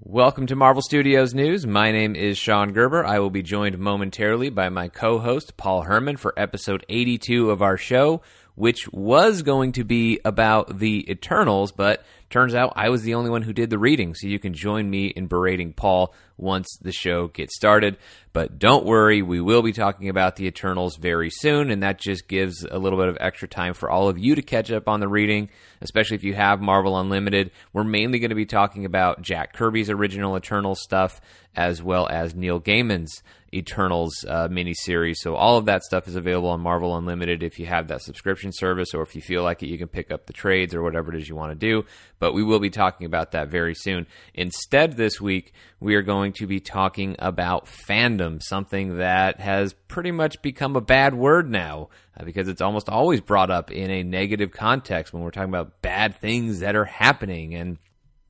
Welcome to Marvel Studios News. My name is Sean Gerber. I will be joined momentarily by my co host, Paul Herman, for episode 82 of our show, which was going to be about the Eternals, but turns out I was the only one who did the reading. So you can join me in berating Paul once the show gets started. But don't worry, we will be talking about the Eternals very soon, and that just gives a little bit of extra time for all of you to catch up on the reading, especially if you have Marvel Unlimited. We're mainly going to be talking about Jack Kirby's original Eternals stuff, as well as Neil Gaiman's Eternals uh, miniseries. So all of that stuff is available on Marvel Unlimited if you have that subscription service, or if you feel like it, you can pick up the trades or whatever it is you want to do. But we will be talking about that very soon. Instead, this week we are going to be talking about fandom, something that has pretty much become a bad word now uh, because it's almost always brought up in a negative context when we're talking about bad things that are happening. And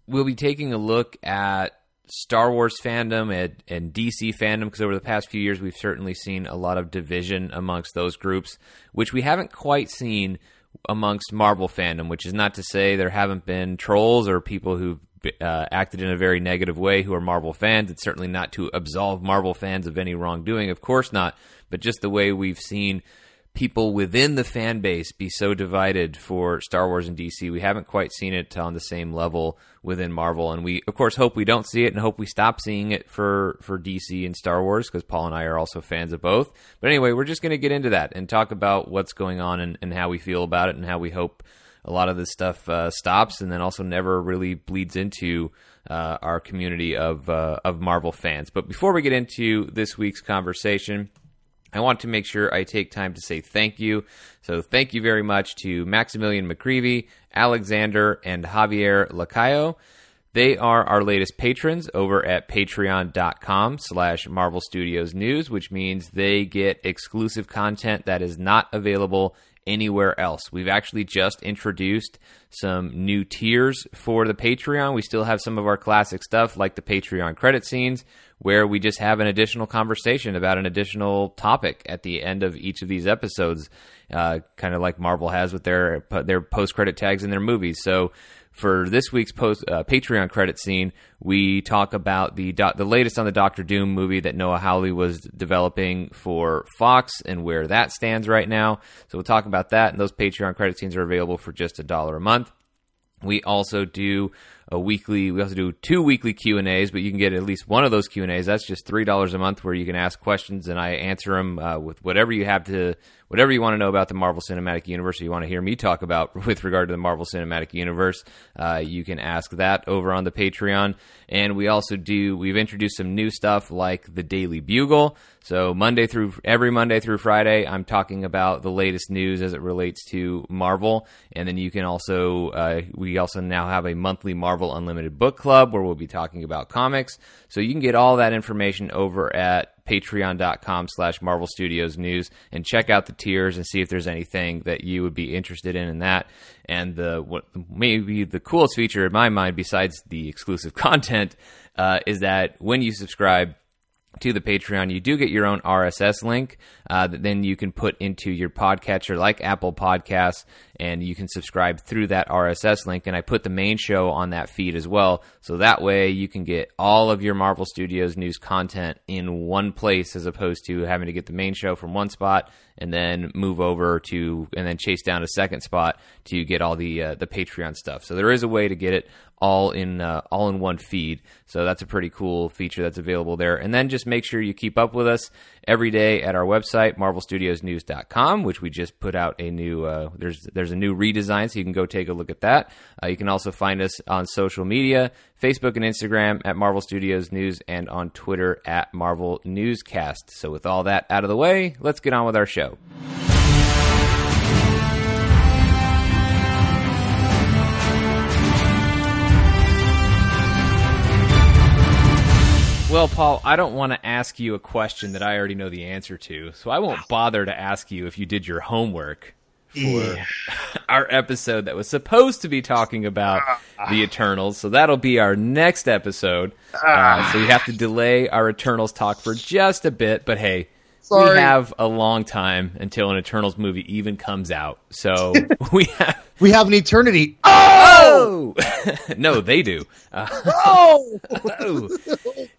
we'll be taking a look at Star Wars fandom and, and DC fandom because over the past few years we've certainly seen a lot of division amongst those groups, which we haven't quite seen amongst Marvel fandom. Which is not to say there haven't been trolls or people who've uh, acted in a very negative way who are Marvel fans. It's certainly not to absolve Marvel fans of any wrongdoing, of course not, but just the way we've seen people within the fan base be so divided for Star Wars and DC. We haven't quite seen it on the same level within Marvel, and we of course hope we don't see it, and hope we stop seeing it for for DC and Star Wars because Paul and I are also fans of both. But anyway, we're just going to get into that and talk about what's going on and, and how we feel about it and how we hope a lot of this stuff uh, stops and then also never really bleeds into uh, our community of uh, of Marvel fans. But before we get into this week's conversation. I want to make sure I take time to say thank you. So, thank you very much to Maximilian McCreevy, Alexander, and Javier Lacayo. They are our latest patrons over at patreon.com slash Marvel Studios News, which means they get exclusive content that is not available anywhere else. We've actually just introduced some new tiers for the Patreon. We still have some of our classic stuff like the Patreon credit scenes where we just have an additional conversation about an additional topic at the end of each of these episodes, uh, kind of like Marvel has with their their post credit tags in their movies. So for this week's post uh, Patreon credit scene, we talk about the do- the latest on the Doctor Doom movie that Noah Hawley was developing for Fox and where that stands right now. So we'll talk about that, and those Patreon credit scenes are available for just a dollar a month. We also do a weekly. We also do two weekly Q and A's, but you can get at least one of those Q and A's. That's just three dollars a month, where you can ask questions and I answer them uh, with whatever you have to, whatever you want to know about the Marvel Cinematic Universe. Or you want to hear me talk about with regard to the Marvel Cinematic Universe. Uh, you can ask that over on the Patreon, and we also do. We've introduced some new stuff like the Daily Bugle. So Monday through every Monday through Friday, I'm talking about the latest news as it relates to Marvel, and then you can also uh, we also now have a monthly Marvel Unlimited book club where we'll be talking about comics. So you can get all that information over at patreon.com slash marvel studios news and check out the tiers and see if there's anything that you would be interested in in that and the what maybe the coolest feature in my mind besides the exclusive content uh, is that when you subscribe to the Patreon, you do get your own RSS link uh, that then you can put into your podcatcher like Apple Podcasts, and you can subscribe through that RSS link. And I put the main show on that feed as well, so that way you can get all of your Marvel Studios news content in one place as opposed to having to get the main show from one spot and then move over to and then chase down a second spot to get all the uh, the Patreon stuff. So there is a way to get it all in uh, all in one feed. So that's a pretty cool feature that's available there. And then just make sure you keep up with us every day at our website marvelstudiosnews.com, which we just put out a new uh, there's there's a new redesign, so you can go take a look at that. Uh, you can also find us on social media, Facebook and Instagram at Marvel Studios News, and on Twitter at Marvel Newscast. So with all that out of the way, let's get on with our show. Well, Paul, I don't want to ask you a question that I already know the answer to, so I won't bother to ask you if you did your homework for our episode that was supposed to be talking about the Eternals. So that'll be our next episode. Uh, so we have to delay our Eternals talk for just a bit, but hey, Sorry. we have a long time until an Eternals movie even comes out. So we have. We have an eternity. Oh, Oh no, they do. Uh, oh! oh.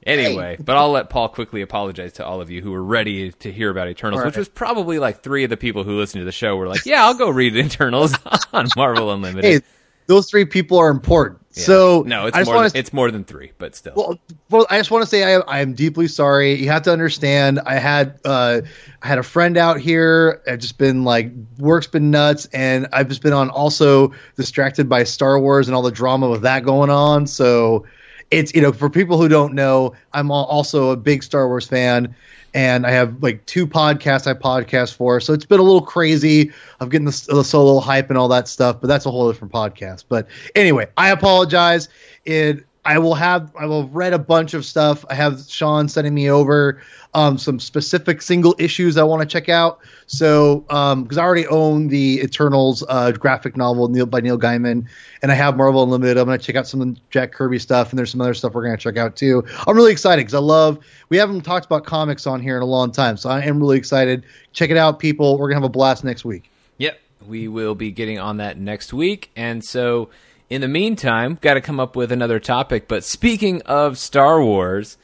Anyway, but I'll let Paul quickly apologize to all of you who were ready to hear about Eternals, All which was probably like three of the people who listened to the show were like, "Yeah, I'll go read Eternals on Marvel Unlimited." hey, those three people are important. Yeah. So no, it's more. Than, it's more than three, but still. Well, well, I just want to say I, I am deeply sorry. You have to understand. I had uh, I had a friend out here. I've just been like work's been nuts, and I've just been on also distracted by Star Wars and all the drama with that going on. So it's you know for people who don't know, I'm also a big Star Wars fan. And I have like two podcasts I podcast for, so it's been a little crazy of getting the, the solo hype and all that stuff. But that's a whole different podcast. But anyway, I apologize. It I will have I will have read a bunch of stuff. I have Sean sending me over um, some specific single issues I want to check out. So because I already own the Eternals uh, graphic novel Neil, by Neil Gaiman, and I have Marvel Unlimited. I'm going to check out some of the Jack Kirby stuff, and there's some other stuff we're going to check out too. I'm really excited because I love. We haven't talked about comics on here in a long time, so I am really excited. Check it out, people. We're gonna have a blast next week. Yep, we will be getting on that next week. And so, in the meantime, got to come up with another topic. But speaking of Star Wars,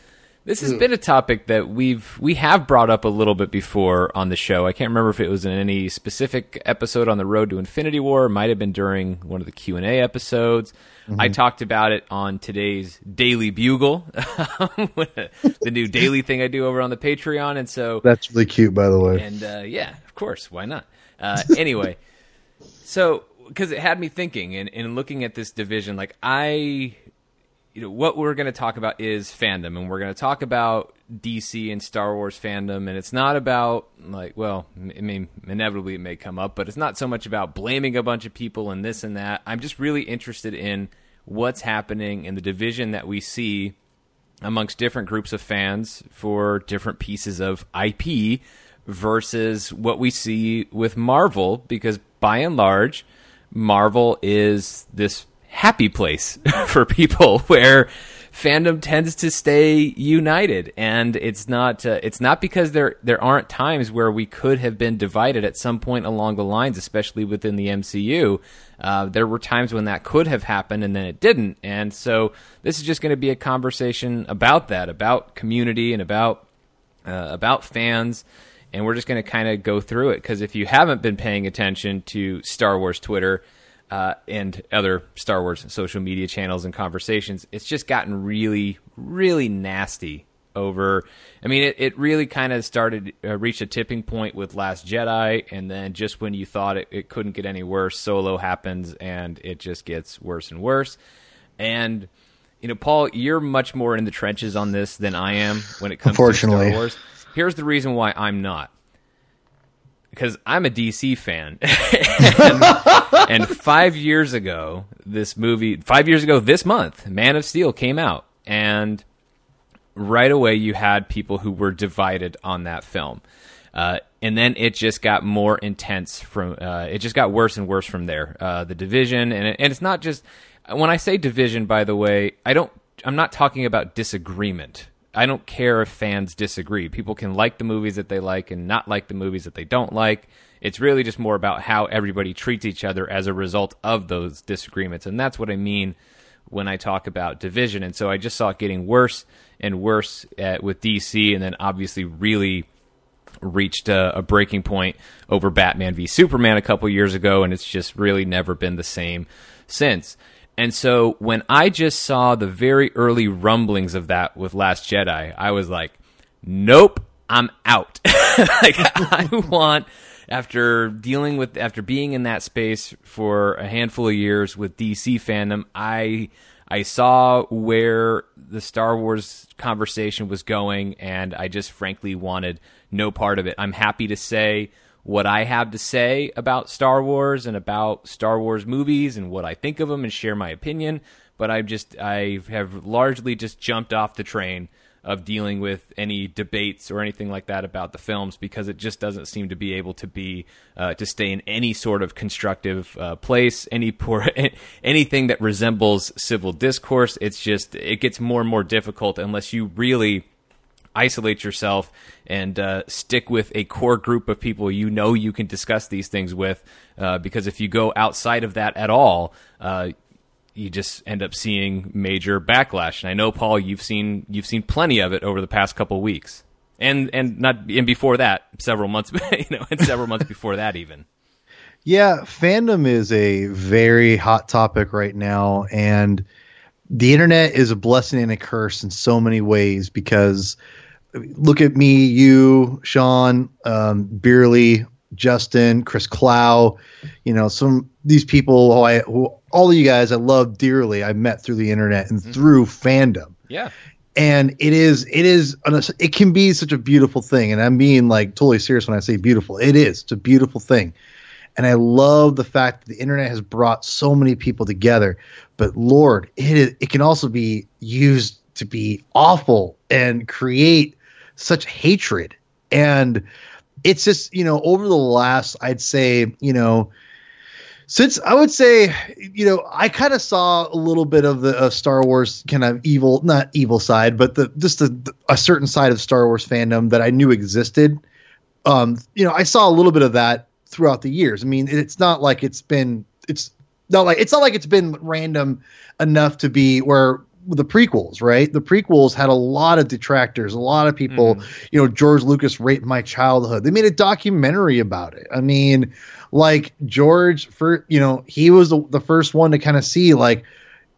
this has been a topic that we've we have brought up a little bit before on the show. I can't remember if it was in any specific episode on the Road to Infinity War. It might have been during one of the Q and A episodes. I talked about it on today's Daily Bugle, the new daily thing I do over on the Patreon. And so That's really cute, by the way. and uh, yeah, of course, why not? Uh, anyway, so because it had me thinking and, and looking at this division, like I, you know, what we're going to talk about is fandom, and we're going to talk about DC and Star Wars fandom, and it's not about like, well, I mean, inevitably it may come up, but it's not so much about blaming a bunch of people and this and that. I'm just really interested in what's happening in the division that we see amongst different groups of fans for different pieces of IP versus what we see with Marvel because by and large Marvel is this happy place for people where fandom tends to stay united. And it's not uh, it's not because there there aren't times where we could have been divided at some point along the lines especially within the MCU uh, there were times when that could have happened and then it didn't. And so this is just going to be a conversation about that about community and about uh, about fans and we're just going to kind of go through it because if you haven't been paying attention to Star Wars Twitter uh, and other Star Wars social media channels and conversations, it's just gotten really, really nasty. Over, I mean, it, it really kind of started, uh, reached a tipping point with Last Jedi, and then just when you thought it, it couldn't get any worse, Solo happens, and it just gets worse and worse. And you know, Paul, you're much more in the trenches on this than I am when it comes to. Star Wars. Here's the reason why I'm not. Because I'm a DC fan. and, and five years ago, this movie, five years ago this month, Man of Steel came out. And right away, you had people who were divided on that film. Uh, and then it just got more intense from, uh, it just got worse and worse from there. Uh, the division, and, it, and it's not just, when I say division, by the way, I don't, I'm not talking about disagreement. I don't care if fans disagree. People can like the movies that they like and not like the movies that they don't like. It's really just more about how everybody treats each other as a result of those disagreements. And that's what I mean when I talk about division. And so I just saw it getting worse and worse uh, with DC, and then obviously really reached a, a breaking point over Batman v Superman a couple years ago, and it's just really never been the same since. And so when I just saw the very early rumblings of that with Last Jedi, I was like, nope, I'm out. like I want after dealing with after being in that space for a handful of years with DC fandom, I I saw where the Star Wars conversation was going and I just frankly wanted no part of it. I'm happy to say what I have to say about Star Wars and about Star Wars movies and what I think of them and share my opinion, but I've just I have largely just jumped off the train of dealing with any debates or anything like that about the films because it just doesn't seem to be able to be uh, to stay in any sort of constructive uh, place any poor anything that resembles civil discourse. It's just it gets more and more difficult unless you really isolate yourself and uh, stick with a core group of people you know you can discuss these things with. Uh, because if you go outside of that at all, uh, you just end up seeing major backlash. And I know, Paul, you've seen you've seen plenty of it over the past couple weeks, and and not and before that, several months, you know, and several months before that even. Yeah, fandom is a very hot topic right now, and the internet is a blessing and a curse in so many ways because look at me, you, Sean, um, Beerly, Justin, Chris Clow, you know, some these people who I, who, all of you guys I love dearly. I met through the internet and mm-hmm. through fandom. Yeah. And it is, it is, it can be such a beautiful thing. And I mean like totally serious when I say beautiful. It is. It's a beautiful thing. And I love the fact that the internet has brought so many people together. But Lord, it it can also be used to be awful and create such hatred. And it's just, you know, over the last, I'd say, you know, since I would say, you know, I kind of saw a little bit of the Star Wars kind of evil, not evil side, but the just the, a certain side of Star Wars fandom that I knew existed. Um, you know, I saw a little bit of that throughout the years. I mean, it's not like it's been it's not like it's not like it's been random enough to be where the prequels, right? The prequels had a lot of detractors, a lot of people, mm. you know, George Lucas raped my childhood. They made a documentary about it. I mean, like George for, you know, he was the, the first one to kind of see like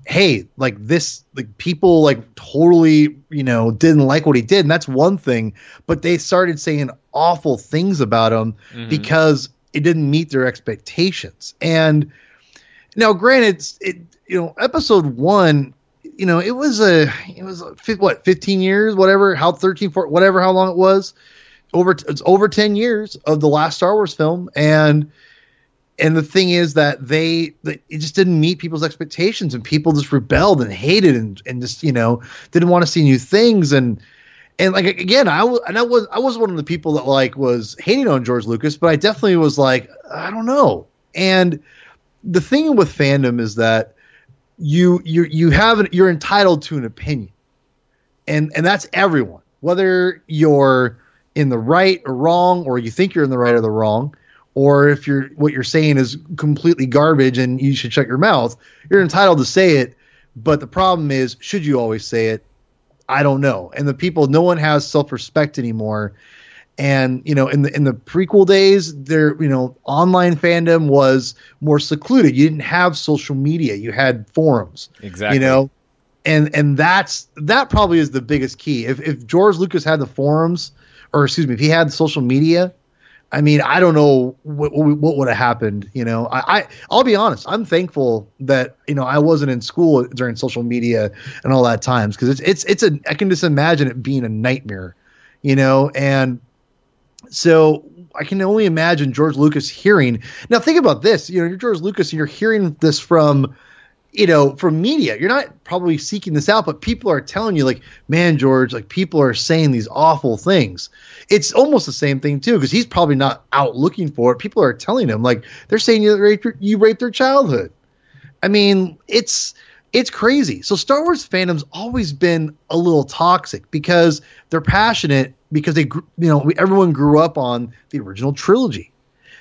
hey, like this, like people like totally, you know, didn't like what he did, and that's one thing. But they started saying awful things about him mm-hmm. because it didn't meet their expectations. And now, granted, it you know, episode one, you know, it was a it was a, what fifteen years, whatever, how 13, 14, whatever, how long it was. Over it's over ten years of the last Star Wars film, and and the thing is that they, they it just didn't meet people's expectations, and people just rebelled and hated and and just you know didn't want to see new things and and like again, I was and I was I was one of the people that like was hating on George Lucas, but I definitely was like, I don't know. And the thing with fandom is that you you you have you're entitled to an opinion, and and that's everyone, whether you're in the right or wrong, or you think you're in the right or the wrong, or if you're what you're saying is completely garbage and you should shut your mouth. You're entitled to say it, but the problem is, should you always say it? I don't know. And the people, no one has self respect anymore. And you know, in the in the prequel days, there you know, online fandom was more secluded. You didn't have social media. You had forums. Exactly. You know, and and that's that probably is the biggest key. If if George Lucas had the forums, or excuse me, if he had social media, I mean, I don't know what, what would have happened. You know, I, I I'll be honest. I'm thankful that you know I wasn't in school during social media and all that times because it's it's it's a I can just imagine it being a nightmare. You know, and so I can only imagine George Lucas hearing. Now think about this. You know, you're George Lucas and you're hearing this from you know, from media. You're not probably seeking this out, but people are telling you, like, man, George, like, people are saying these awful things. It's almost the same thing, too, because he's probably not out looking for it. People are telling him, like, they're saying you raped, you raped their childhood. I mean, it's it's crazy. So Star Wars fandom's always been a little toxic because they're passionate because they, you know, everyone grew up on the original trilogy.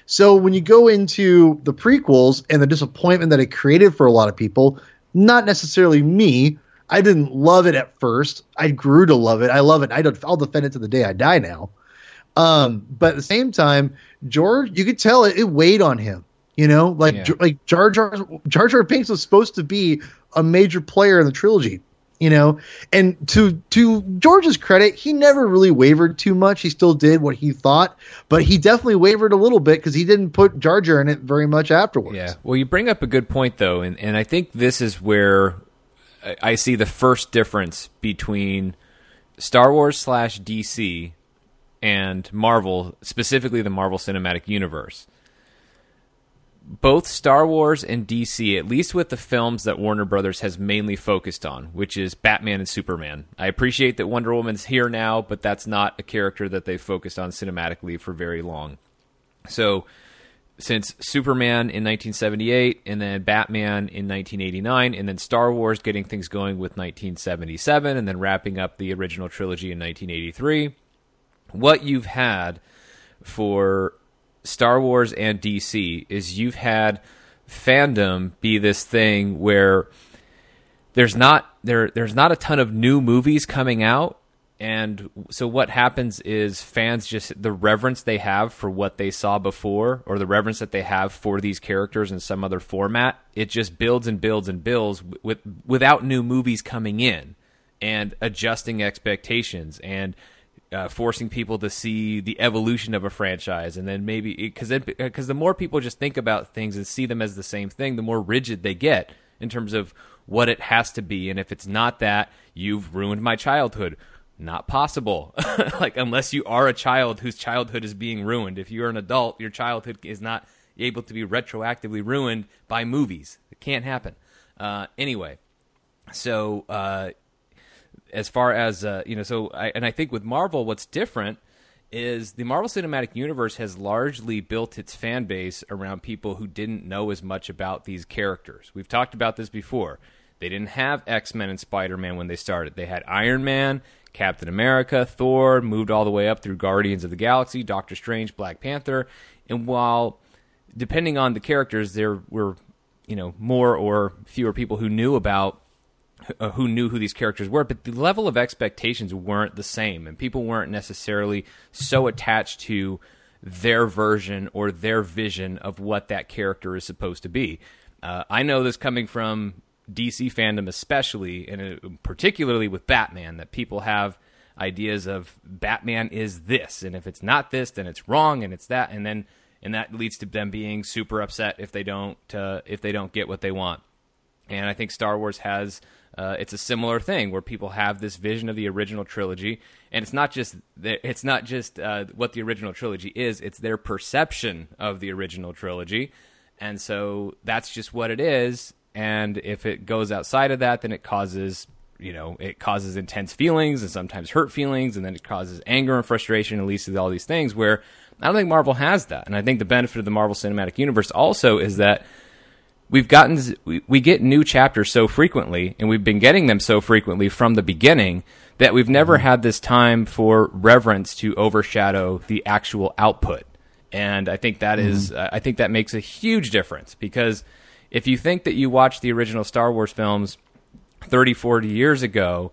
So when you go into the prequels and the disappointment that it created for a lot of people, not necessarily me. I didn't love it at first. I grew to love it. I love it. I don't, I'll defend it to the day I die now. Um, but at the same time, George, you could tell it, it weighed on him. You know, like yeah. like Jar Jar Jar Jar Binks was supposed to be a major player in the trilogy you know? And to to george's credit he never really wavered too much. He still did what he thought but he definitely wavered a little bit because he didn't put jar jar in it very much afterwards. Yeah. Well you bring up a good point though and, and i think this is where i see the first difference between star wars slash dc and marvel specifically the marvel cinematic universe both Star Wars and DC, at least with the films that Warner Brothers has mainly focused on, which is Batman and Superman. I appreciate that Wonder Woman's here now, but that's not a character that they've focused on cinematically for very long. So, since Superman in 1978, and then Batman in 1989, and then Star Wars getting things going with 1977, and then wrapping up the original trilogy in 1983. What you've had for Star Wars and DC is you've had fandom be this thing where there's not there there's not a ton of new movies coming out. And so what happens is fans just the reverence they have for what they saw before or the reverence that they have for these characters in some other format it just builds and builds and builds with without new movies coming in and adjusting expectations. And uh, forcing people to see the evolution of a franchise and then maybe because because the more people just think about things and see them as the same thing the more rigid they get in terms of what it has to be and if it's not that you've ruined my childhood not possible. like unless you are a child whose childhood is being ruined. If you're an adult, your childhood is not able to be retroactively ruined by movies. It can't happen. Uh, anyway, so uh, as far as uh, you know, so I, and I think with Marvel, what's different is the Marvel Cinematic Universe has largely built its fan base around people who didn't know as much about these characters. We've talked about this before. They didn't have X Men and Spider Man when they started. They had Iron Man Captain America, Thor, moved all the way up through Guardians of the Galaxy, Doctor Strange, Black Panther. And while, depending on the characters, there were, you know, more or fewer people who knew about who knew who these characters were, but the level of expectations weren't the same, and people weren't necessarily so attached to their version or their vision of what that character is supposed to be. Uh, I know this coming from DC fandom, especially, and uh, particularly with Batman, that people have ideas of Batman is this, and if it's not this, then it's wrong, and it's that, and then and that leads to them being super upset if they don't uh, if they don't get what they want. And I think Star Wars has uh, it's a similar thing where people have this vision of the original trilogy, and it's not just it's not just uh, what the original trilogy is; it's their perception of the original trilogy, and so that's just what it is and if it goes outside of that then it causes you know it causes intense feelings and sometimes hurt feelings and then it causes anger and frustration and leads to all these things where i don't think marvel has that. And i think the benefit of the marvel cinematic universe also is that we've gotten we, we get new chapters so frequently and we've been getting them so frequently from the beginning that we've never mm-hmm. had this time for reverence to overshadow the actual output and i think that is, uh, i think that makes a huge difference because if you think that you watched the original Star Wars films 30, 40 years ago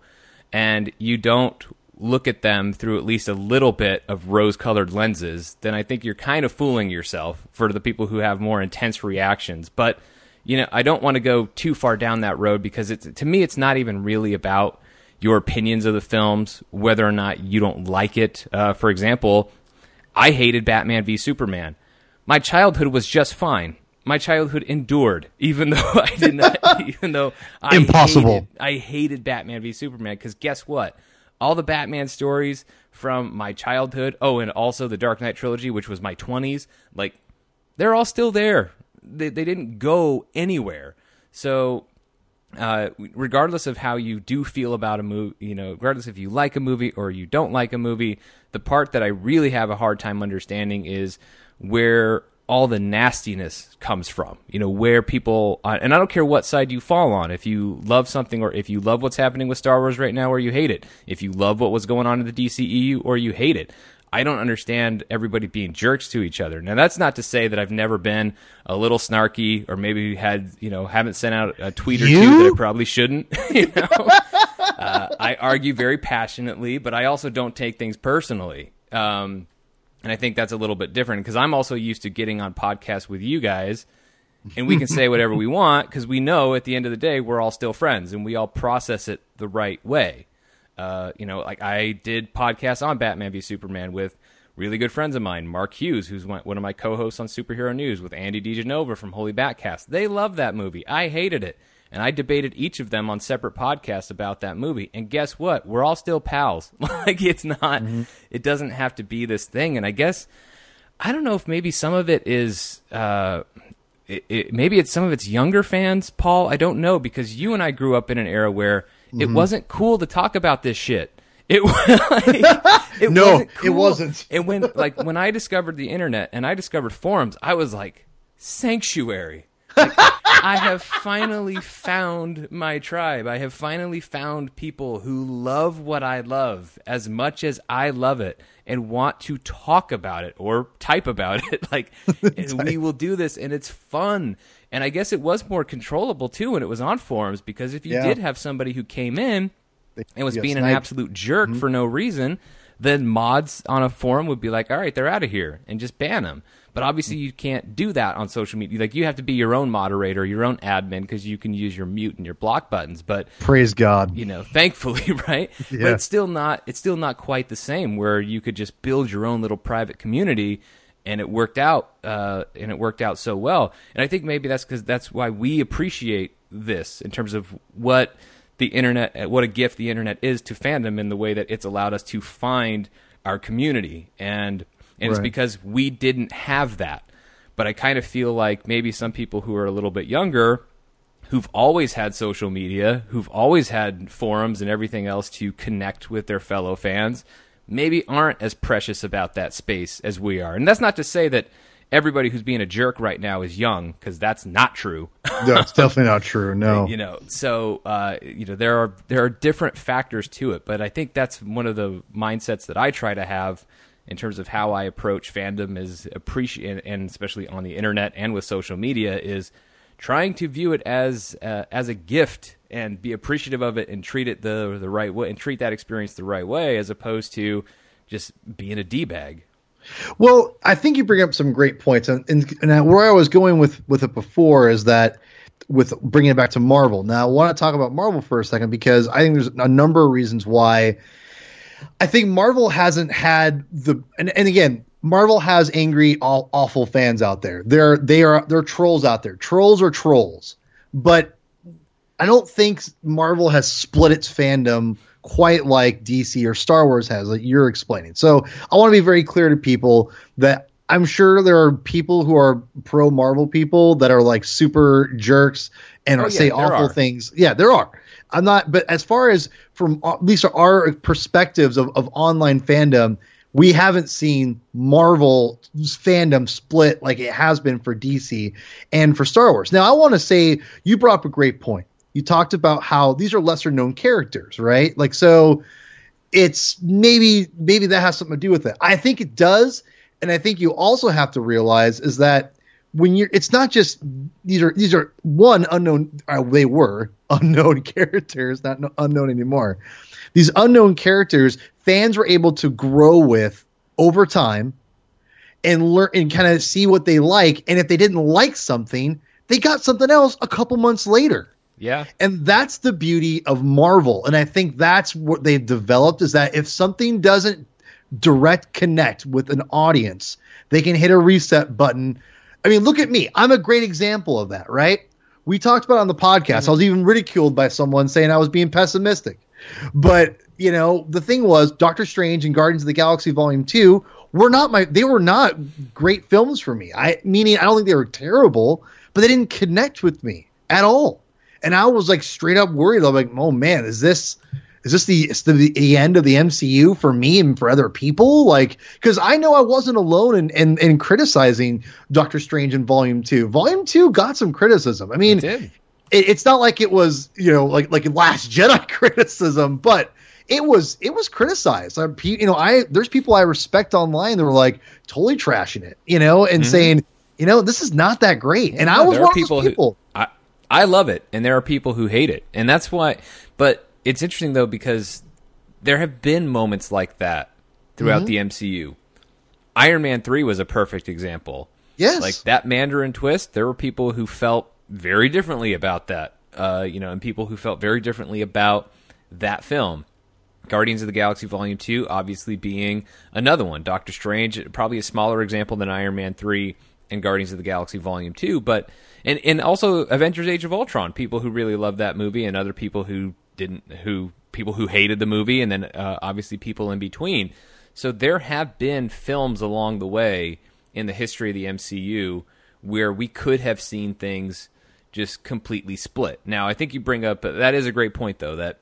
and you don't look at them through at least a little bit of rose colored lenses, then I think you're kind of fooling yourself for the people who have more intense reactions. But, you know, I don't want to go too far down that road because it's, to me, it's not even really about your opinions of the films, whether or not you don't like it. Uh, for example, I hated Batman v Superman. My childhood was just fine my childhood endured, even though I did not, even though I impossible. Hated, I hated Batman v Superman because guess what? All the Batman stories from my childhood, oh, and also the Dark Knight trilogy, which was my twenties, like they're all still there. They they didn't go anywhere. So, uh, regardless of how you do feel about a movie, you know, regardless if you like a movie or you don't like a movie, the part that I really have a hard time understanding is where all the nastiness comes from. You know, where people, uh, and I don't care what side you fall on. If you love something or if you love what's happening with Star Wars right now or you hate it. If you love what was going on in the DCEU or you hate it. I don't understand everybody being jerks to each other. Now, that's not to say that I've never been a little snarky or maybe had, you know, haven't sent out a tweet or you? two that I probably shouldn't. you know, uh, I argue very passionately, but I also don't take things personally. Um, and I think that's a little bit different because I'm also used to getting on podcasts with you guys and we can say whatever we want because we know at the end of the day we're all still friends and we all process it the right way. Uh, you know, like I did podcasts on Batman v Superman with really good friends of mine, Mark Hughes, who's one of my co-hosts on Superhero News, with Andy DiGenova from Holy Batcast. They love that movie. I hated it and I debated each of them on separate podcasts about that movie. And guess what? We're all still pals. like it's not, mm-hmm. it doesn't have to be this thing. And I guess I don't know if maybe some of it is, uh, it, it, maybe it's some of its younger fans, Paul. I don't know because you and I grew up in an era where mm-hmm. it wasn't cool to talk about this shit. It, like, it No, wasn't it cool. wasn't. And when like when I discovered the internet and I discovered forums, I was like sanctuary. Like, I have finally found my tribe. I have finally found people who love what I love as much as I love it and want to talk about it or type about it. like, we will do this, and it's fun. And I guess it was more controllable too when it was on forums because if you Yeah. did have somebody who came in and was Yeah, being an sniped. absolute jerk mm-hmm. for no reason, then mods on a forum would be like, "All right, they're out of here," and just ban them. But obviously, you can't do that on social media. Like, you have to be your own moderator, your own admin, because you can use your mute and your block buttons. But Praise God. you know, thankfully, right? But it's still not. It's still not quite the same. Where you could just build your own little private community, and it worked out. Uh, and it worked out so well. And I think maybe that's because that's why we appreciate this in terms of what the internet, what a gift the internet is to fandom in the way that it's allowed us to find our community and. And it's because we didn't have that. But I kind of feel like maybe some people who are a little bit younger who've always had social media, who've always had forums and everything else to connect with their fellow fans, maybe aren't as precious about that space as we are. And that's not to say that everybody who's being a jerk right now is young, because that's not true. No, it's definitely not true. No. you know, so uh, you know there are there are different factors to it, but I think that's one of the mindsets that I try to have in terms of how I approach fandom is appreciate and especially on the internet and with social media is trying to view it as uh, as a gift and be appreciative of it and treat it the the right way and treat that experience the right way as opposed to just being a d bag. Well, I think you bring up some great points, and, and, and where I was going with with it before is that with bringing it back to Marvel. Now, I want to talk about Marvel for a second because I think there's a number of reasons why I think Marvel hasn't had the and, and again. Marvel has angry, all, awful fans out there. They're they are they're trolls out there. Trolls are trolls, but I don't think Marvel has split its fandom quite like DC or Star Wars has, like you're explaining. So I want to be very clear to people that I'm sure there are people who are pro Marvel people that are like super jerks and Oh, yeah, say awful are. things. Yeah, there are. I'm not, but as far as from uh, at least our perspectives of, of online fandom, we haven't seen Marvel fandom split like it has been for DC and for Star Wars. Now, I want to say you brought up a great point. You talked about how these are lesser known characters, right? Like, so it's maybe maybe that has something to do with it. I think it does, and I think you also have to realize is that when you're, it's not just these are these are one unknown. Uh, they were unknown characters, not no, unknown anymore. These unknown characters, fans were able to grow with over time, and learn and kind of see what they like. And if they didn't like something, they got something else a couple months later. Yeah. And that's the beauty of Marvel. And I think that's what they've developed is that if something doesn't direct connect with an audience, they can hit a reset button. I mean, look at me. I'm a great example of that, right? We talked about it on the podcast. Mm-hmm. I was even ridiculed by someone saying I was being pessimistic. But, you know, the thing was Doctor Strange and Guardians of the Galaxy Volume 2 were not my they were not great films for me. I meaning I don't think they were terrible, but they didn't connect with me at all and I was like straight up worried. I'm like, oh man, is this is this the is the, the end of the MCU for me and for other people? Like, because I know I wasn't alone in, in in criticizing Doctor Strange in Volume Two. Volume Two got some criticism. I mean, It did. it, it's not like it was you know like like Last Jedi criticism, but it was it was criticized. I, you know, I there's people I respect online that were like totally trashing it, you know, and mm-hmm. saying. You know, this is not that great, and I was one of those people. Who, I I love it, and there are people who hate it, and that's why. But it's interesting though because there have been moments like that throughout Mm-hmm. the MCU. Iron Man three was a perfect example. yes, Like that Mandarin twist, there were people who felt very differently about that. Uh, you know, and people who felt very differently about that film. Guardians of the Galaxy Volume 2 obviously being another one. Doctor Strange, probably a smaller example than Iron Man 3 and Guardians of the Galaxy Volume 2, but and and also Avengers Age of Ultron, people who really loved that movie and other people who didn't who people who hated the movie and then uh, obviously people in between. So there have been films along the way in the history of the MCU where we could have seen things just completely split. Now, I think you bring up that is a great point though that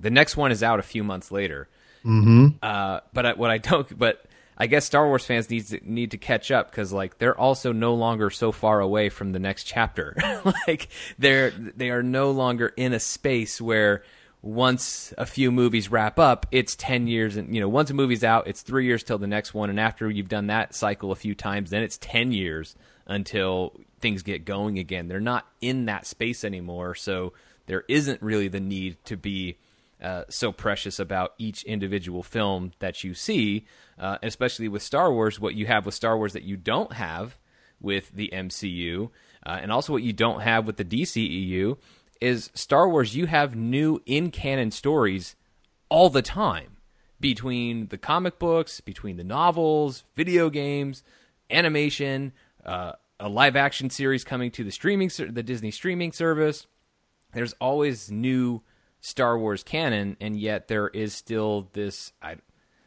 the next one is out a few months later. Mm-hmm. Uh, but I, what I don't, but I guess Star Wars fans need to, need to catch up because like they're also no longer so far away from the next chapter. like they're they are no longer in a space where once a few movies wrap up, it's 10 years. And, you know, once a movie's out, it's three years till the next one. And after you've done that cycle a few times, then it's 10 years until things get going again. They're not in that space anymore. So there isn't really the need to be uh, so precious about each individual film that you see, uh, especially with Star Wars. What you have with Star Wars that you don't have with the MCU, uh, and also what you don't have with the DCEU is Star Wars, you have new in canon stories all the time between the comic books, between the novels, video games, animation, uh, a live action series coming to the streaming, the Disney streaming service. There's always new Star Wars canon, and yet there is still this. I,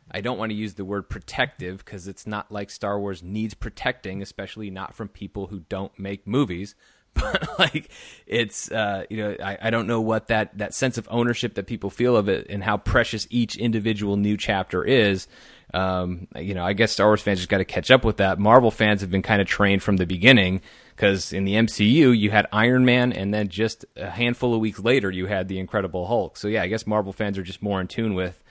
I don't want to use the word protective because it's not like Star Wars needs protecting, especially not from people who don't make movies. but like it's uh, you know I, I don't know what that that sense of ownership that people feel of it and how precious each individual new chapter is. Um, you know i guess star wars fans just got to catch up with that. Marvel fans have been kind of trained from the beginning because in the mcu you had iron man and then just a handful of weeks later you had the incredible hulk. So yeah i guess marvel fans are just more in tune with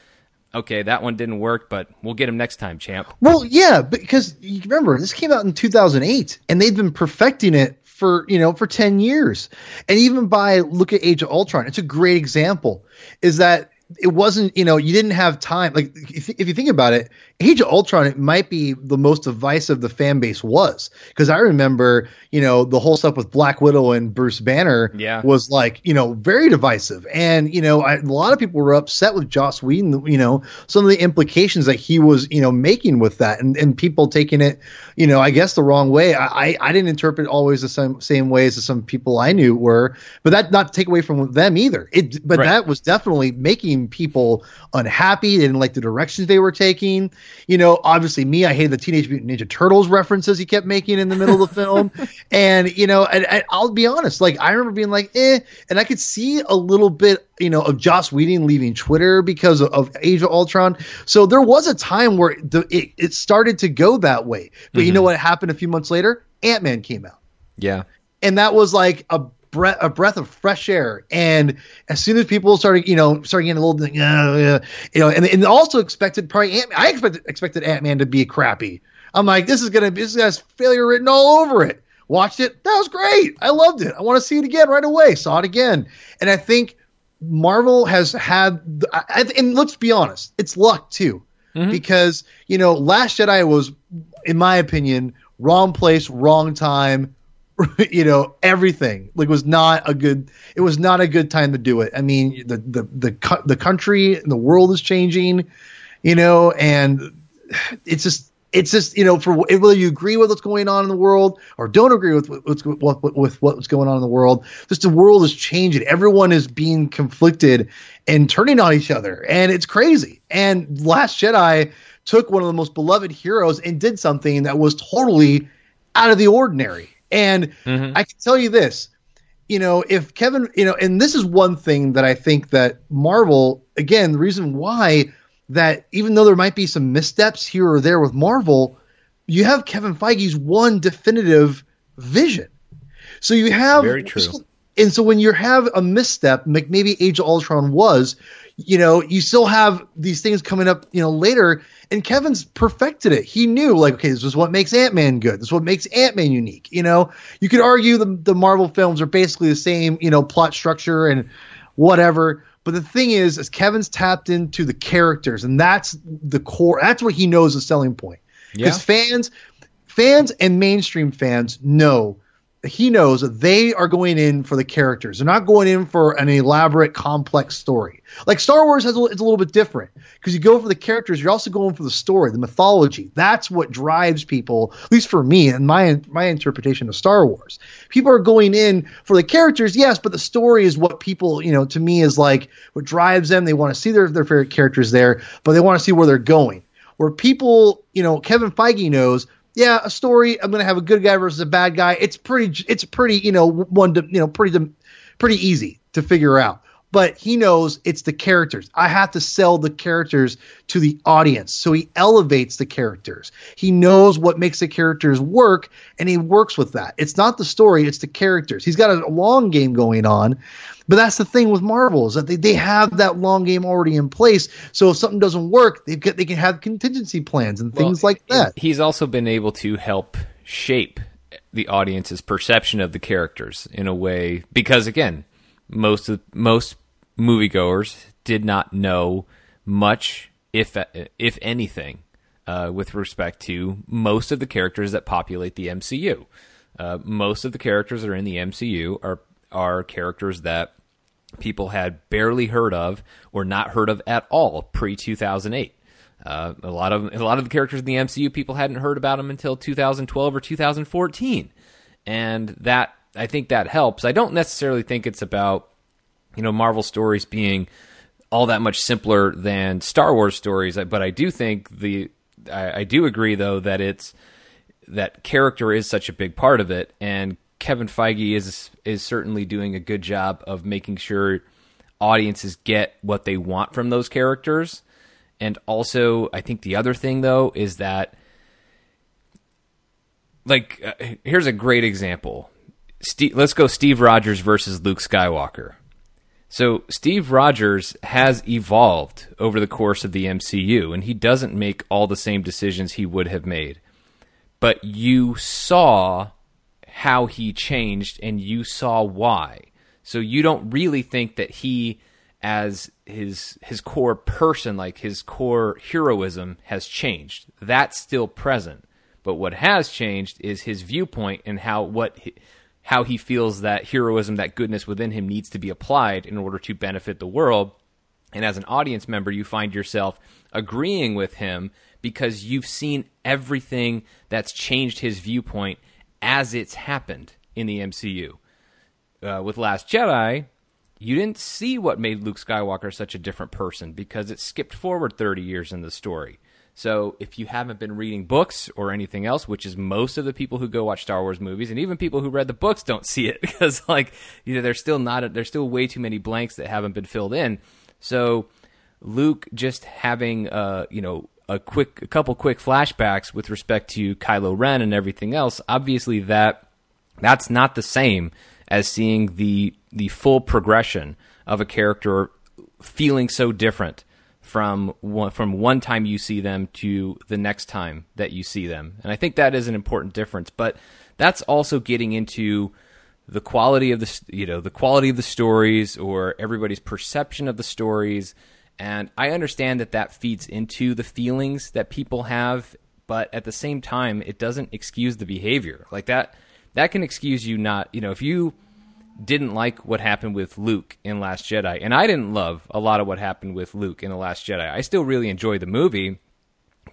okay, that one didn't work, but we'll get him next time, champ. Well, yeah, because you remember this came out in 2008, and they've been perfecting it for you know for 10 years. And even by look at age of ultron it's a great example is that it wasn't you know you didn't have time. Like if, if, you think about it age of ultron it might be the most divisive the fan base was. Because i remember you know the whole stuff with black widow and bruce banner yeah. was like you know very divisive. And you know I, a lot of people were upset with joss whedon you know some of the implications that he was you know making with that and, and people taking it you know i guess the wrong way. I i didn't interpret always the same same ways as some people i knew were but that not to take away from them either. It but right. that was definitely making people unhappy. They didn't like the directions they were taking. You know, obviously me, I hated the Teenage Mutant Ninja Turtles references he kept making in the middle of the film. And, you know, and, and I'll be honest, like I remember being like, eh, and I could see a little bit, you know, of Joss Whedon leaving Twitter because of, of Age of Ultron. So there was a time where the, it, it started to go that way. But mm-hmm. you know what happened a few months later? Ant Man came out. Yeah. And that was like a breath a breath of fresh air. And as soon as people started, you know, starting getting a little, uh, you know, and, and also expected probably Ant- I expected expected Ant Man to be crappy. I'm like, this is gonna be this has failure written all over it. Watched it, that was great. I loved it. I want to see it again right away. Saw it again, and I think Marvel has had, and let's be honest, it's luck too, mm-hmm. because you know, Last Jedi was, in my opinion, wrong place, wrong time, you know everything. Like was not a good it was not a good time to do it. I mean the the the, the country and the world is changing you know and it's just it's just you know for whether you agree with what's going on in the world or don't agree with what's what, with what's going on in the world just the world is changing. Everyone is being conflicted and turning on each other and it's crazy. And last jedi took one of the most beloved heroes and did something that was totally out of the ordinary and mm-hmm. I can tell you this, you know, if Kevin, you know, and this is one thing that I think that Marvel, again, the reason why that even though there might be some missteps here or there with Marvel, you have Kevin Feige's one definitive vision. So you have very true. And so when you have a misstep, like maybe Age of Ultron was, you know, you still have these things coming up, you know, later. And Kevin's perfected it. He knew, like, okay, this is what makes Ant Man good. This is what makes Ant Man unique. You know, you could argue the the Marvel films are basically the same, you know, plot structure and whatever. But the thing is, is Kevin's tapped into the characters, and that's the core. That's what he knows is selling point. Because yeah. fans, fans and mainstream fans know he knows they are going in for the characters. They're not going in for an elaborate, complex story. Like Star Wars has a, it's a little bit different because you go for the characters. You're also going for the story, the mythology. That's what drives people, at least for me and my my interpretation of Star Wars. People are going in for the characters, yes, but the story is what people, you know, to me is like what drives them. They want to see their their favorite characters there, but they want to see where they're going. Where people, you know, Kevin Feige knows yeah, a story. I'm going to have a good guy versus a bad guy. It's pretty. It's pretty. You know, one. To, you know, pretty. Pretty easy to figure out. But he knows it's the characters. I have to sell the characters to the audience. So he elevates the characters. He knows what makes the characters work and he works with that. It's not the story, it's the characters. He's got a long game going on. But that's the thing with Marvel is that they, they have that long game already in place. So if something doesn't work, they they can have contingency plans and things well, like that. He's also been able to help shape the audience's perception of the characters in a way because again, most of most moviegoers did not know much, if if anything, uh, with respect to most of the characters that populate the MCU. Uh, most of the characters that are in the MCU are are characters that people had barely heard of or not heard of at all pre two thousand eight. Uh, a lot of a lot of the characters in the MCU people hadn't heard about them until 2012 or 2014, and that I think that helps. I don't necessarily think it's about you know Marvel stories being all that much simpler than Star Wars stories, but I do think the I, I do agree though that it's that character is such a big part of it, and Kevin Feige is is certainly doing a good job of making sure audiences get what they want from those characters. And also, I think the other thing though is that like uh, here's a great example. Steve, let's go Steve Rogers versus Luke Skywalker. So Steve Rogers has evolved over the course of the MCU, and he doesn't make all the same decisions he would have made. But you saw how he changed, and you saw why. So you don't really think that he, as his his core person, like his core heroism, has changed. That's still present. But what has changed is his viewpoint and how what how he feels that heroism, that goodness within him needs to be applied in order to benefit the world. And as an audience member, you find yourself agreeing with him because you've seen everything that's changed his viewpoint as it's happened in the MCU. Uh, with Last Jedi, you didn't see what made Luke Skywalker such a different person because it skipped forward 30 years in the story. So if you haven't been reading books or anything else, which is most of the people who go watch Star Wars movies, and even people who read the books don't see it because like you know there's still not a, there's still way too many blanks that haven't been filled in. So Luke just having uh you know a quick a couple quick flashbacks with respect to Kylo Ren and everything else, obviously that that's not the same as seeing the the full progression of a character feeling so different from one, from one time you see them to the next time that you see them. And I think that is an important difference, but that's also getting into the quality of the you know the quality of the stories or everybody's perception of the stories and I understand that that feeds into the feelings that people have but at the same time it doesn't excuse the behavior like that that can excuse you not you know if you didn't like what happened with Luke in Last Jedi, and I didn't love a lot of what happened with Luke in the Last Jedi. I still really enjoy the movie,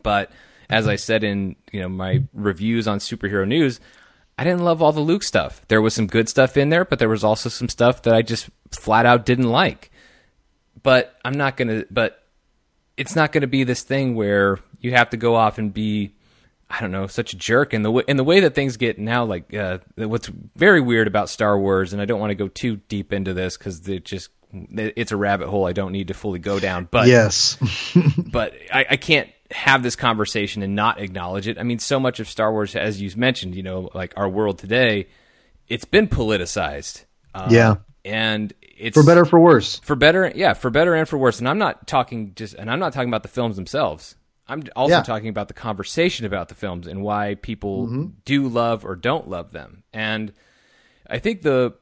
but as I said in you know my reviews on superhero news, I didn't love all the Luke stuff. There was some good stuff in there, but there was also some stuff that I just flat out didn't like. But I'm not gonna. But it's not gonna be this thing where you have to go off and be I don't know, such a jerk. And the way, in the way that things get now, like uh, what's very weird about Star Wars, and I don't want to go too deep into this because it just it's a rabbit hole I don't need to fully go down. But yes, but I, I, can't have this conversation and not acknowledge it. I mean, so much of Star Wars, as you mentioned, you know, like our world today, it's been politicized. Um, yeah, and it's for better or for worse. For better, yeah, for better and for worse. And I'm not talking just, and I'm not talking about the films themselves. I'm also yeah. talking about the conversation about the films and why people mm-hmm. do love or don't love them. And I think the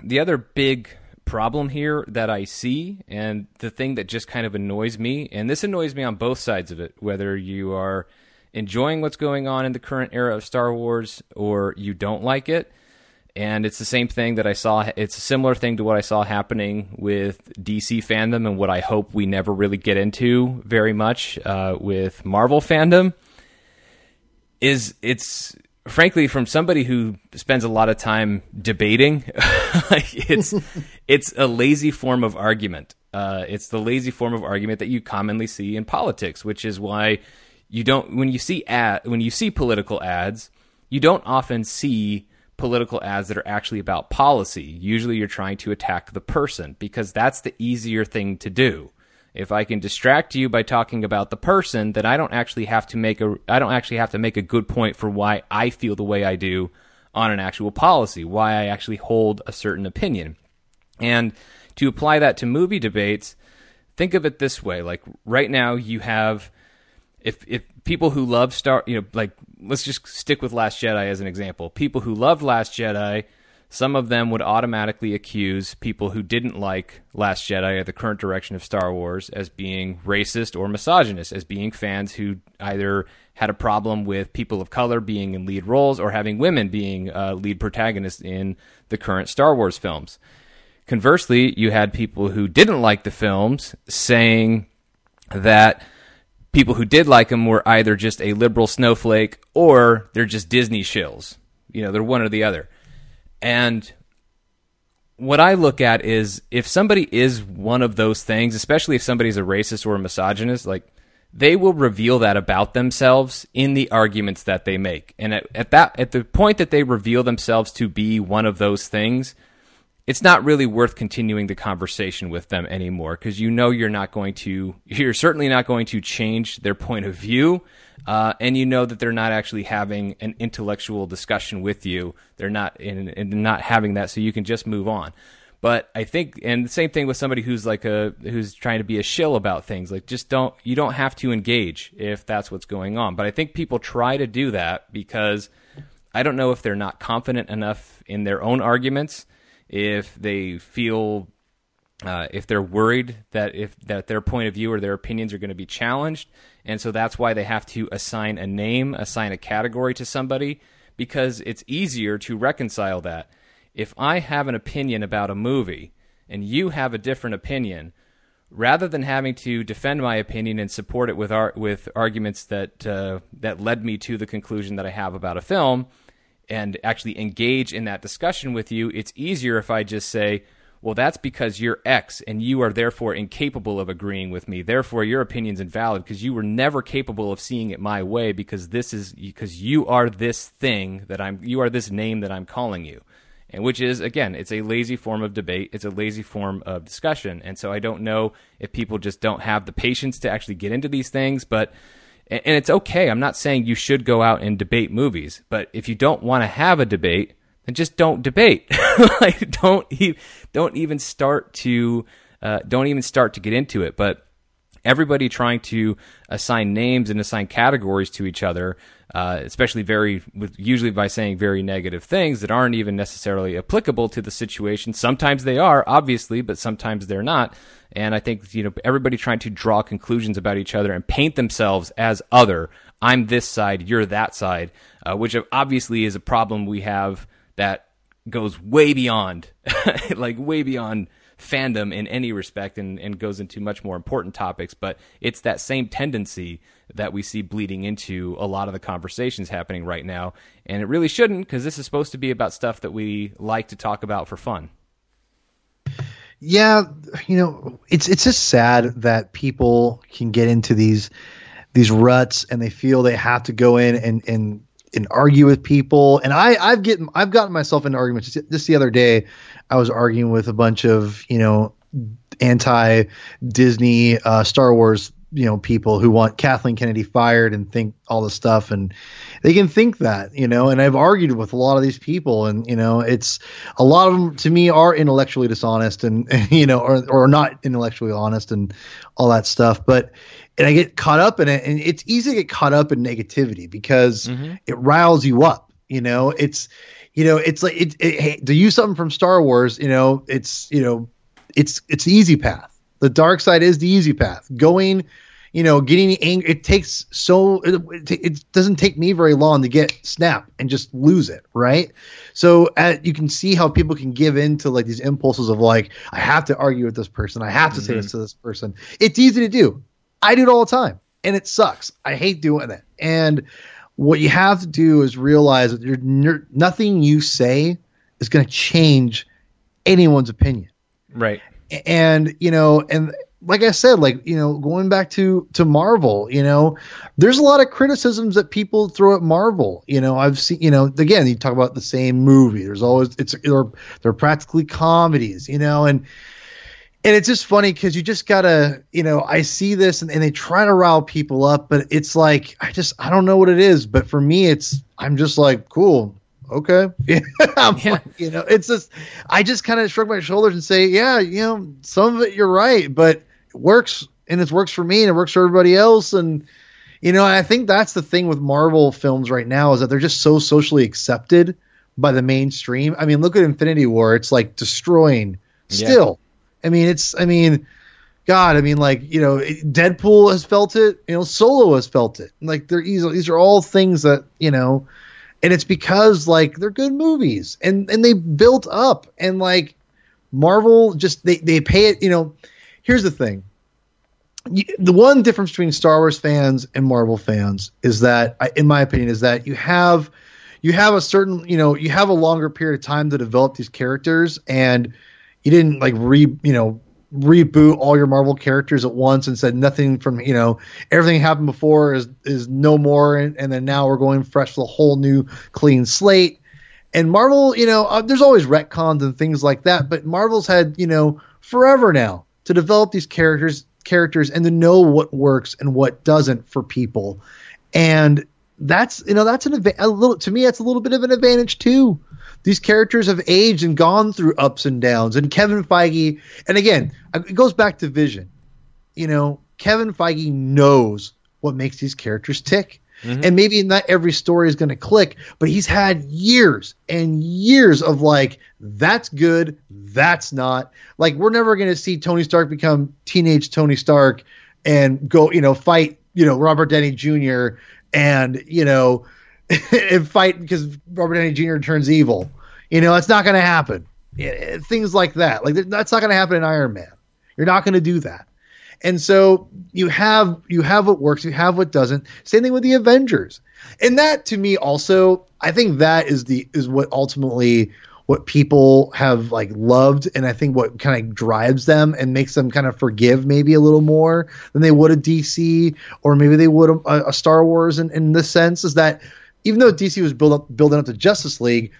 the other big problem here that I see and the thing that just kind of annoys me and this annoys me on both sides of it whether you are enjoying what's going on in the current era of Star Wars or you don't like it and it's the same thing that I saw. It's a similar thing to what I saw happening with DC fandom and what I hope we never really get into very much uh, with Marvel fandom. Is it's frankly from somebody who spends a lot of time debating. it's it's a lazy form of argument. Uh, it's the lazy form of argument that you commonly see in politics, which is why you don't when you see ad when you see political ads, you don't often see political ads that are actually about policy. Usually you're trying to attack the person because that's the easier thing to do. If I can distract you by talking about the person, then I don't actually have to make a I don't actually have to make a good point for why I feel the way I do on an actual policy, why I actually hold a certain opinion. And to apply that to movie debates, think of it this way, like right now you have if if people who love Star, you know, like let's just stick with Last Jedi as an example. People who loved Last Jedi, some of them would automatically accuse people who didn't like Last Jedi or the current direction of Star Wars as being racist or misogynist, as being fans who either had a problem with people of color being in lead roles or having women being uh, lead protagonists in the current Star Wars films. Conversely, you had people who didn't like the films saying that people who did like him were either just a liberal snowflake or they're just Disney shills. You know, they're one or the other. And what I look at is if somebody is one of those things, especially if somebody's a racist or a misogynist, like they will reveal that about themselves in the arguments that they make. And at, at that at the point that they reveal themselves to be one of those things, it's not really worth continuing the conversation with them anymore because you know you're not going to you're certainly not going to change their point of view uh, and you know that they're not actually having an intellectual discussion with you they're not in, in not having that so you can just move on but I think, and the same thing with somebody who's like a who's trying to be a shill about things. Like, just don't you don't have to engage if that's what's going on. But I think people try to do that because I don't know if they're not confident enough in their own arguments if they feel uh, if they're worried that if that their point of view or their opinions are going to be challenged, and so that's why they have to assign a name, assign a category to somebody, because it's easier to reconcile that. If I have an opinion about a movie and you have a different opinion, rather than having to defend my opinion and support it with ar- with arguments that uh, that led me to the conclusion that I have about a film, and actually engage in that discussion with you, it's easier if I just say, well, that's because you're X and you are therefore incapable of agreeing with me. Therefore, your opinion's invalid because you were never capable of seeing it my way because this is because you are this thing that I'm, you are this name that I'm calling you. And which is, again, it's a lazy form of debate. It's a lazy form of discussion. And so I don't know if people just don't have the patience to actually get into these things, but and it's okay. I'm not saying you should go out and debate movies, but if you don't want to have a debate, then just don't debate. like don't don't even start to uh, don't even start to get into it. But everybody trying to assign names and assign categories to each other, uh, especially very with usually by saying very negative things that aren't even necessarily applicable to the situation. Sometimes they are, obviously, but sometimes they're not. And I think you know everybody trying to draw conclusions about each other and paint themselves as other. I'm this side, you're that side, uh, which obviously is a problem we have that goes way beyond, like way beyond fandom in any respect and, and goes into much more important topics. But it's that same tendency that we see bleeding into a lot of the conversations happening right now. And it really shouldn't because this is supposed to be about stuff that we like to talk about for fun yeah, you know, it's it's just sad that people can get into these these ruts and they feel they have to go in and and and argue with people. And I I've getting I've gotten myself into arguments. just, Just the other day, I was arguing with a bunch of you know anti Disney uh, Star Wars you know people who want Kathleen Kennedy fired and think all this stuff and they can think that you know and I've argued with a lot of these people and you know it's a lot of them to me are intellectually dishonest and, you know or or not intellectually honest and all that stuff but and I get caught up in it and it's easy to get caught up in negativity because mm-hmm. it riles you up you know it's you know it's like it, it, hey, to use something from Star Wars you know it's you know it's it's the easy path the dark side is the easy path. Going, you know, getting angry. It takes so it, it, doesn't take me very long to get snap and just lose it, right? So at, you can see how people can give in to like these impulses of like, I have to argue with this person. I have to mm-hmm. say this mm-hmm. to this person. It's easy to do. I do it all the time, and it sucks. I hate doing it. And what you have to do is realize that you're, nothing you say is going to change anyone's opinion. Right and you know and like I said, like you know, going back to to Marvel, you know, there's a lot of criticisms that people throw at Marvel. You know, I've seen, you know, again, you talk about the same movie. There's always it's they're, they're practically comedies, you know, and and it's just funny because you just gotta, you know, I see this and, and they try to rile people up, but it's like I just I don't know what it is, but for me, it's I'm just like cool, okay. yeah. Like, you know, it's just, I just kind of shrug my shoulders and say, yeah, you know, some of it you're right, but it works and it works for me and it works for everybody else. And, you know, I think that's the thing with Marvel films right now is that they're just so socially accepted by the mainstream. I mean, look at Infinity War. It's like destroying still. I mean, it's, I mean, God, I mean, like you know, Deadpool has felt it. You know, Solo has felt it. Like they're easy. These are all things that you know and it's because like they're good movies and and they built up and like Marvel just they they pay it. You know, here's the thing. The one difference between Star Wars fans and Marvel fans is that, in my opinion, is that you have you have a certain you know you have a longer period of time to develop these characters and you didn't like re you know reboot all your Marvel characters at once and said nothing from you know everything happened before is is no more and, and then now we're going fresh with a whole new clean slate. And Marvel, you know, uh, there's always retcons and things like that, but Marvel's had you know forever now to develop these characters characters and to know what works and what doesn't for people. And that's you know that's an a little to me that's a little bit of an advantage too these characters have aged and gone through ups and downs. And Kevin Feige, and again, it goes back to vision. You know, Kevin Feige knows what makes these characters tick. Mm-hmm. And maybe not every story is going to click, but he's had years and years of like, that's good, that's not. Like, we're never going to see Tony Stark become teenage Tony Stark and go, you know, fight, you know, Robert Downey Jr. and, you know, and fight because Robert Downey Jr. turns evil. You know, it's not going to happen. It, things like that. Like that's not going to happen in Iron Man. You're not going to do that. And so you have you have what works, you have what doesn't. Same thing with the Avengers. And that to me also, I think that is the is what ultimately what people have like loved and I think what kind of drives them and makes them kind of forgive maybe a little more than they would a DC or maybe they would a, a Star Wars in, in this sense is that even though DC was build up, building up the Justice League,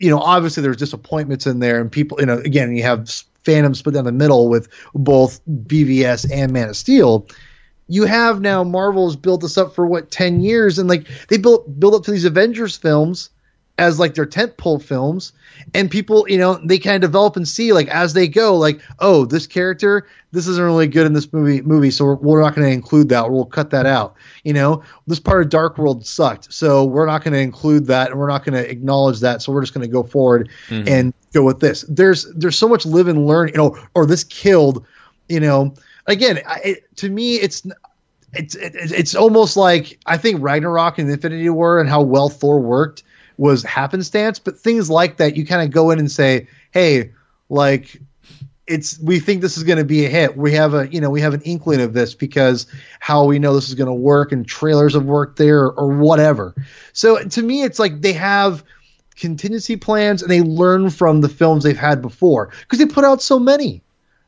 you know, obviously there's disappointments in there, and people, you know, again, you have fandom split down the middle with both BVS and Man of Steel. You have now Marvel's built this up for what ten years, and like they built build up to these Avengers films as like their tent pole films, and people, you know, they kind of develop and see like as they go, like, oh, this character, this isn't really good in this movie, movie, so we're, we're not going to include that, or we'll cut that out. You know, this part of Dark World sucked, so we're not going to include that, and we're not going to acknowledge that, so we're just going to go forward mm-hmm. and go with this. There's there's so much live and learn, you know, or this killed, you know. Again, I, it, to me, it's it's it's almost like I think Ragnarok and Infinity War and how well Thor worked was happenstance, but things like that, you kind of go in and say, hey, like it's we think this is going to be a hit. We have a you know we have an inkling of this because how we know this is going to work and trailers have worked there or, whatever. So to me, it's like they have contingency plans and they learn from the films they've had before because they put out so many.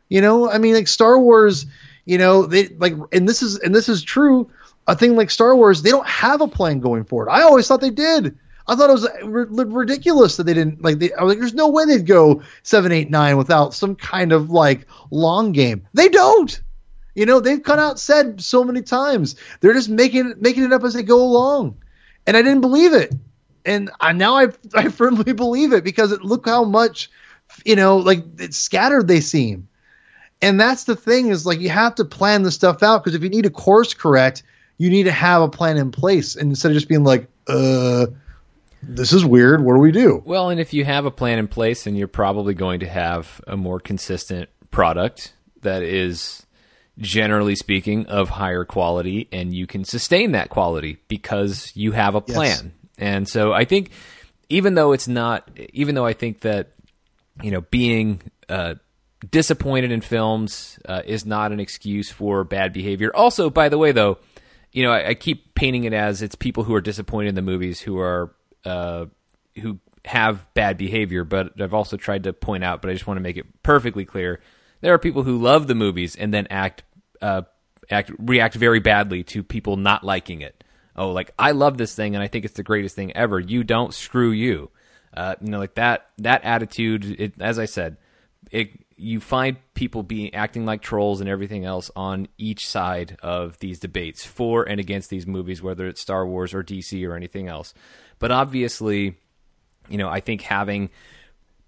You know, I mean, like Star Wars. You know, they like, and this is and this is true. A thing like Star Wars, they don't have a plan going forward. I always thought they did. I thought it was r- ridiculous that they didn't like. They, I was like, "There's no way they'd go seven, eight, nine without some kind of like long game." They don't. You know, they've come out said so many times they're just making making it up as they go along, and I didn't believe it, and I, now I I firmly believe it because it, look how much, you know, like scattered they seem, and that's the thing is like you have to plan the stuff out because if you need to course correct, you need to have a plan in place and instead of just being like, uh this is weird. What do we do? Well, and if you have a plan in place, then you're probably going to have a more consistent product that is generally speaking of higher quality and you can sustain that quality because you have a plan. Yes. And so I think even though it's not even though I think that you know being uh, disappointed in films uh, is not an excuse for bad behavior. Also, by the way, though, you know I, I keep painting it as it's people who are disappointed in the movies who are uh, who have bad behavior, but I've also tried to point out, but I just want to make it perfectly clear there are people who love the movies and then act uh, act react very badly to people not liking it. Oh, like I love this thing and I think it's the greatest thing ever. You don't screw you. Uh, you know, like that that attitude. It, as I said, it you find people being acting like trolls and everything else on each side of these debates for and against these movies, whether it's Star Wars or DC or anything else. But obviously, you know, I think having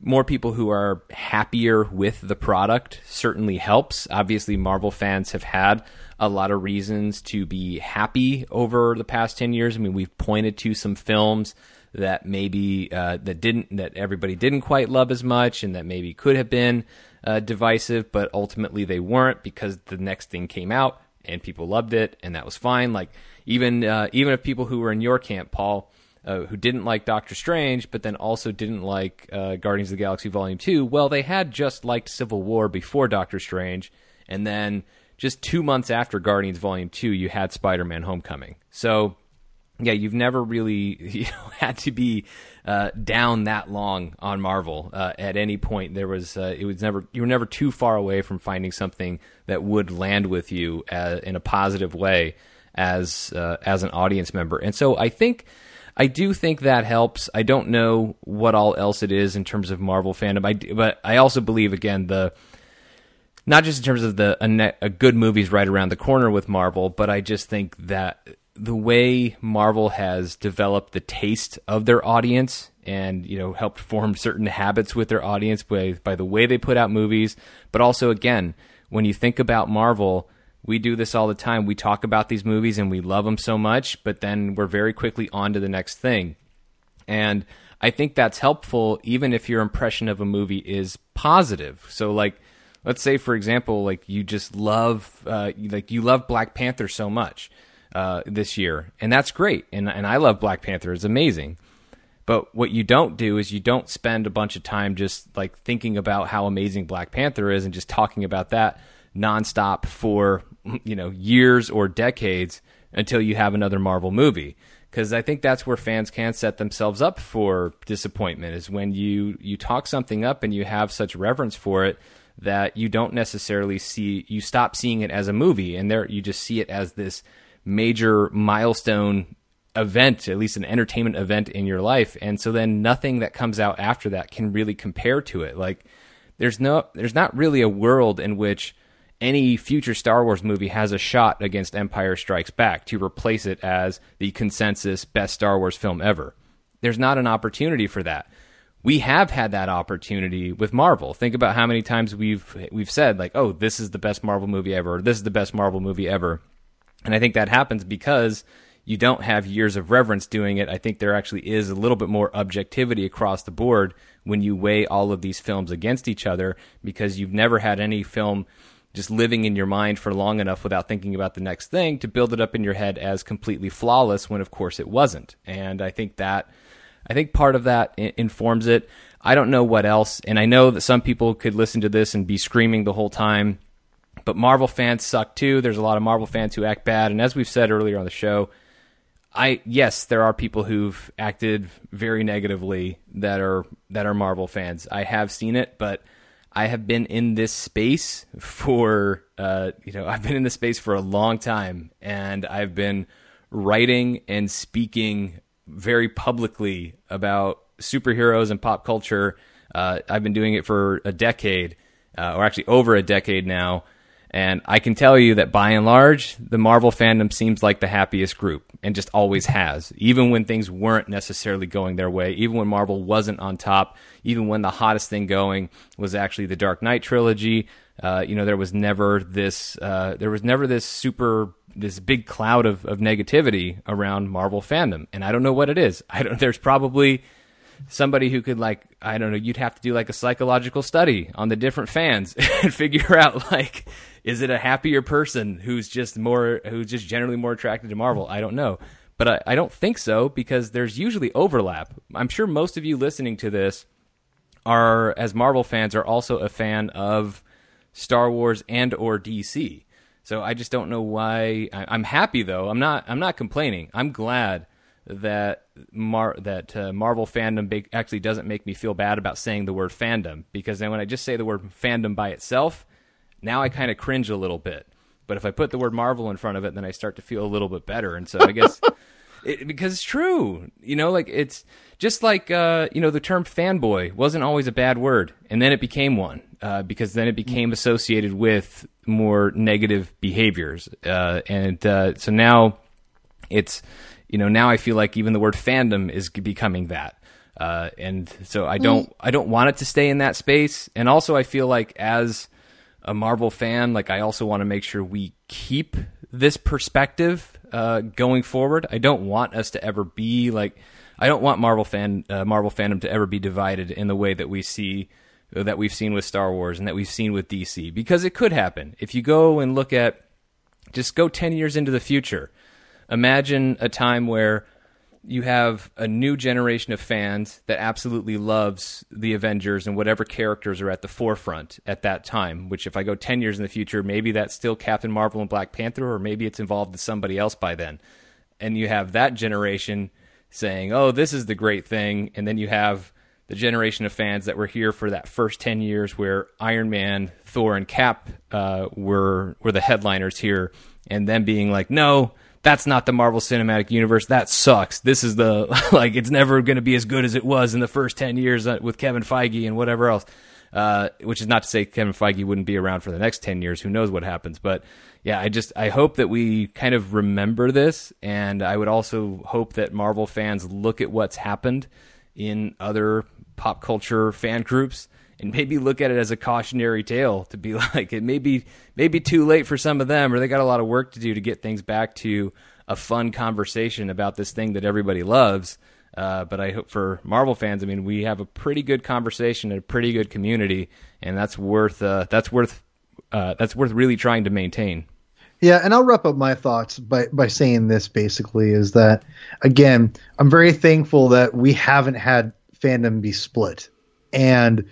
more people who are happier with the product certainly helps. Obviously, Marvel fans have had a lot of reasons to be happy over the past 10 years. I mean, we've pointed to some films that maybe uh, that didn't that everybody didn't quite love as much and that maybe could have been uh, divisive, but ultimately they weren't because the next thing came out and people loved it and that was fine. Like even uh, even if people who were in your camp, Paul, uh, who didn't like Doctor Strange, but then also didn't like uh, Guardians of the Galaxy Volume Two, well, they had just liked Civil War before Doctor Strange, and then just two months after Guardians Volume Two, you had Spider Man Homecoming. So yeah, you've never really you know, had to be uh, down that long on Marvel uh, at any point. There was uh, it was never you were never too far away from finding something that would land with you uh, in a positive way as as an audience member. And so I think I do think that helps. I don't know what all else it is in terms of Marvel fandom. I but I also believe again the not just in terms of the a, net, a good movies right around the corner with Marvel, but I just think that the way Marvel has developed the taste of their audience and you know helped form certain habits with their audience by by the way they put out movies, but also again when you think about Marvel, we do this all the time. We talk about these movies and we love them so much, but then we're very quickly on to the next thing. And I think that's helpful even if your impression of a movie is positive. So like let's say for example like you just love uh, like you love Black Panther so much uh, this year, and that's great. And and I love Black Panther; it's amazing. But what you don't do is you don't spend a bunch of time just like thinking about how amazing Black Panther is and just talking about that nonstop for you know years or decades until you have another Marvel movie. Because I think that's where fans can set themselves up for disappointment is when you you talk something up and you have such reverence for it that you don't necessarily see you stop seeing it as a movie and there you just see it as this major milestone event, at least an entertainment event in your life. And so then nothing that comes out after that can really compare to it. Like there's no there's not really a world in which any future Star Wars movie has a shot against Empire Strikes Back to replace it as the consensus best Star Wars film ever. There's not an opportunity for that. We have had that opportunity with Marvel. Think about how many times we've we've said like, "Oh, this is the best Marvel movie ever," or "This is the best Marvel movie ever." And I think that happens because you don't have years of reverence doing it. I think there actually is a little bit more objectivity across the board when you weigh all of these films against each other because you've never had any film just living in your mind for long enough without thinking about the next thing to build it up in your head as completely flawless when of course it wasn't. And I think that I think part of that informs it. I don't know what else, and I know that some people could listen to this and be screaming the whole time but Marvel fans suck too. There's a lot of Marvel fans who act bad, and as we've said earlier on the show, I yes, there are people who've acted very negatively that are that are Marvel fans. I have seen it, but I have been in this space for uh, you know I've been in this space for a long time, and I've been writing and speaking very publicly about superheroes and pop culture. Uh, I've been doing it for a decade, uh, or actually over a decade now, and I can tell you that by and large, the Marvel fandom seems like the happiest group and just always has. Even when things weren't necessarily going their way, even when Marvel wasn't on top, even when the hottest thing going was actually the Dark Knight trilogy, uh, you know, there was never this, uh, there was never this super, this big cloud of, of negativity around Marvel fandom. And I don't know what it is. I don't, there's probably, somebody who could like I don't know, you'd have to do like a psychological study on the different fans and figure out like is it a happier person who's just more who's just generally more attracted to Marvel? I don't know. But I, I don't think so because there's usually overlap. I'm sure most of you listening to this are as Marvel fans are also a fan of Star Wars and or DC. So I just don't know why I, am happy though. I'm not I'm not complaining. I'm glad that Mar- that uh, Marvel fandom ba- actually doesn't make me feel bad about saying the word fandom because then when I just say the word fandom by itself, now I kind of cringe a little bit. But if I put the word Marvel in front of it, then I start to feel a little bit better. And so I guess it, because it's true, you know, like it's just like uh, you know the term fanboy wasn't always a bad word, and then it became one uh, because then it became associated with more negative behaviors, uh, and uh, so now it's you know now I feel like even the word fandom is becoming that. Uh, and so I don't I don't want it to stay in that space. And also I feel like as a Marvel fan, like I also want to make sure we keep this perspective uh, going forward. I don't want us to ever be like I don't want Marvel fan uh, Marvel fandom to ever be divided in the way that we see that we've seen with Star Wars and that we've seen with DC because it could happen. If you go and look at just go 10 years into the future. Imagine a time where you have a new generation of fans that absolutely loves the Avengers and whatever characters are at the forefront at that time. Which, if I go 10 years in the future, maybe that's still Captain Marvel and Black Panther, or maybe it's involved with somebody else by then. And you have that generation saying, oh, this is the great thing. And then you have the generation of fans that were here for that first 10 years where Iron Man, Thor, and Cap uh, were, were the headliners here. And then being like, no, that's not the Marvel Cinematic Universe. That sucks. This is the like it's never going to be as good as it was in the first ten years uh, with Kevin Feige and whatever else. Uh, which is not to say Kevin Feige wouldn't be around for the next ten years. Who knows what happens? But yeah, I just I hope that we kind of remember this, and I would also hope that Marvel fans look at what's happened in other pop culture fan groups and maybe look at it as a cautionary tale to be like it may be maybe too late for some of them or they got a lot of work to do to get things back to a fun conversation about this thing that everybody loves uh, but I hope for Marvel fans, I mean, we have a pretty good conversation and a pretty good community, and that's worth uh, that's worth uh, that's worth really trying to maintain. Yeah, and I'll wrap up my thoughts by by saying this basically is that again, I'm very thankful that we haven't had fandom be split, and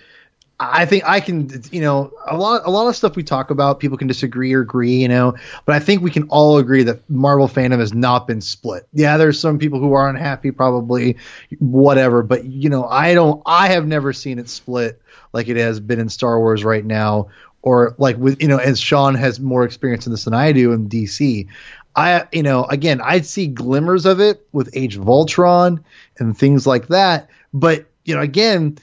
I think I can, you know, a lot, a lot of stuff we talk about, people can disagree or agree, you know, but I think we can all agree that Marvel fandom has not been split. Yeah, there's some people who are unhappy, probably, whatever, but you know, I don't, I have never seen it split like it has been in Star Wars right now, or like with, you know, as Sean has more experience in this than I do in DC. I, you know, again, I'd see glimmers of it with Age of Ultron and things like that, but you know, again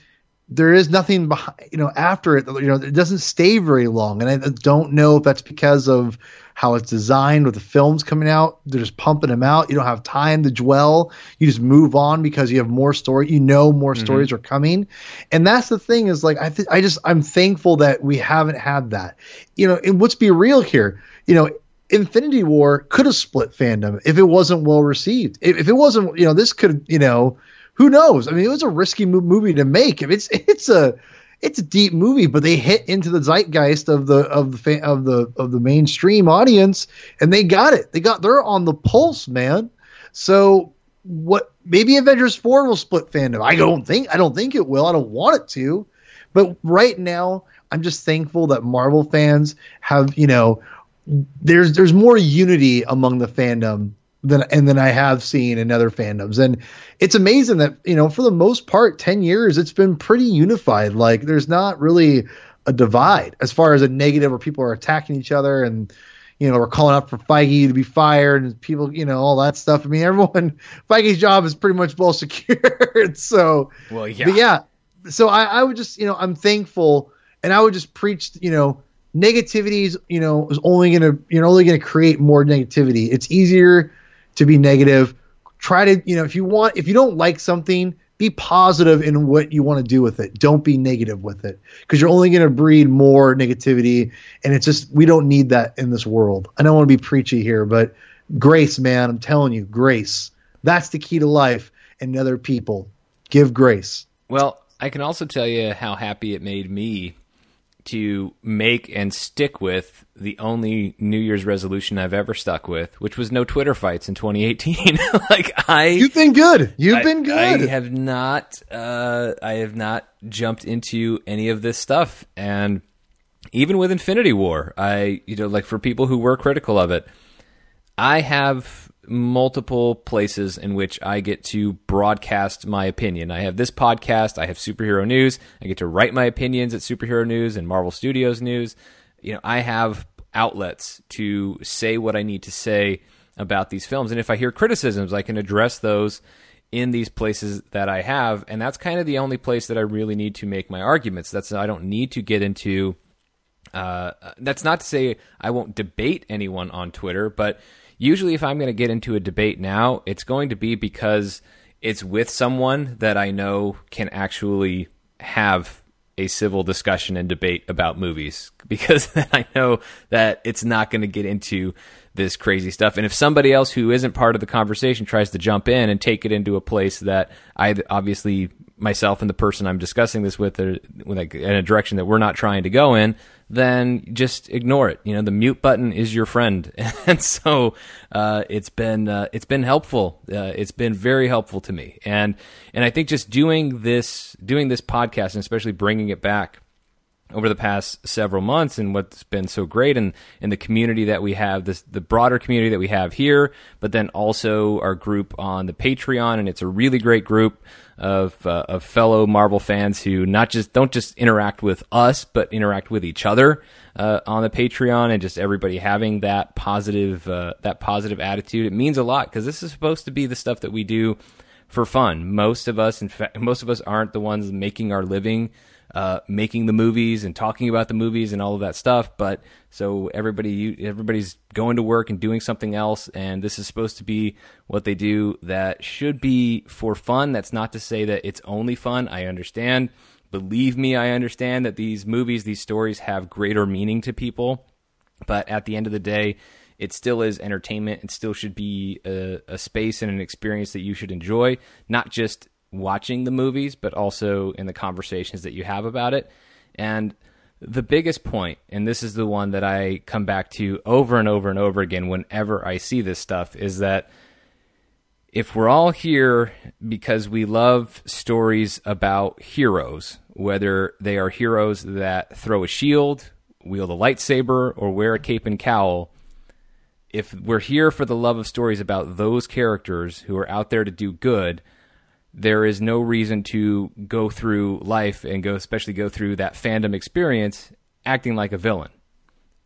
there is nothing behind, you know, after it, you know, it doesn't stay very long. And I don't know if that's because of how it's designed with the films coming out. They're just pumping them out. You don't have time to dwell. You just move on because you have more story. You know, more mm-hmm. stories are coming. And that's the thing is like, I th- I just, I'm thankful that we haven't had that, you know, and let's be real here, you know, Infinity War could have split fandom if it wasn't well received. If, if it wasn't, you know, this could, you know, who knows? I mean, it was a risky movie to make. If it's it's a it's a deep movie, but they hit into the zeitgeist of the of the fa- of the of the mainstream audience, and they got it. They got they're on the pulse, man. So what? Maybe Avengers four will split fandom. I don't think I don't think it will. I don't want it to, but right now I'm just thankful that Marvel fans have you know there's there's more unity among the fandom than and than I have seen in other fandoms. And it's amazing that, you know, for the most part, 10 years, it's been pretty unified. Like there's not really a divide as far as a negative where people are attacking each other and, you know, we're calling out for Feige to be fired and people, you know, all that stuff. I mean, everyone, Feige's job is pretty much well secured. so, well, yeah. But yeah. So I, I would just, you know, I'm thankful and I would just preach, you know, negativity is, you know, is only to, you're only going to create more negativity. It's easier to be negative. Try to, you know, if you want, if you don't like something, be positive in what you want to do with it. Don't be negative with it because you're only going to breed more negativity. And it's just, we don't need that in this world. I don't want to be preachy here, but grace, man, I'm telling you, grace. That's the key to life and other people. Give grace. Well, I can also tell you how happy it made me to make and stick with the only New Year's resolution I've ever stuck with, which was no Twitter fights in 2018. like I, you've been good. You've I, been good. I have not. Uh, I have not jumped into any of this stuff, and even with Infinity War, I, you know, like for people who were critical of it, I have multiple places in which I get to broadcast my opinion. I have this podcast, I have superhero news, I get to write my opinions at superhero news and Marvel Studios news. you know, I have outlets to say what I need to say about these films. And if I hear criticisms, I can address those in these places that I have. And that's kind of the only place that I really need to make my arguments. That's I don't need to get into. Uh, that's not to say I won't debate anyone on Twitter, but usually if I'm going to get into a debate now, it's going to be because it's with someone that I know can actually have a civil discussion and debate about movies because I know that it's not going to get into this crazy stuff. And if somebody else who isn't part of the conversation tries to jump in and take it into a place that I obviously myself and the person I'm discussing this with are like in a direction that we're not trying to go in, then just ignore it. You know, the mute button is your friend, and so uh, it's been uh, it's been helpful. Uh, it's been very helpful to me, and and I think just doing this doing this podcast and especially bringing it back over the past several months and what's been so great and in the community that we have this the broader community that we have here but then also our group on the patreon and it's a really great group of, uh, of fellow marvel fans who not just don't just interact with us but interact with each other uh, on the patreon and just everybody having that positive uh, that positive attitude. It means a lot because this is supposed to be the stuff that we do for fun. Most of us in fact most of us aren't the ones making our living uh, making the movies and talking about the movies and all of that stuff. But so everybody, everybody's going to work and doing something else, and this is supposed to be what they do. That should be for fun. That's not to say that it's only fun. I understand. Believe me, I understand that these movies, these stories have greater meaning to people. But at the end of the day, it still is entertainment. It still should be a, a, space and an experience that you should enjoy, not just watching the movies, but also in the conversations that you have about it. And the biggest point, and this is the one that I come back to over and over and over again whenever I see this stuff, is that if we're all here because we love stories about heroes, whether they are heroes that throw a shield, wield a lightsaber, or wear a cape and cowl, if we're here for the love of stories about those characters who are out there to do good, there is no reason to go through life and go, especially go through that fandom experience acting like a villain.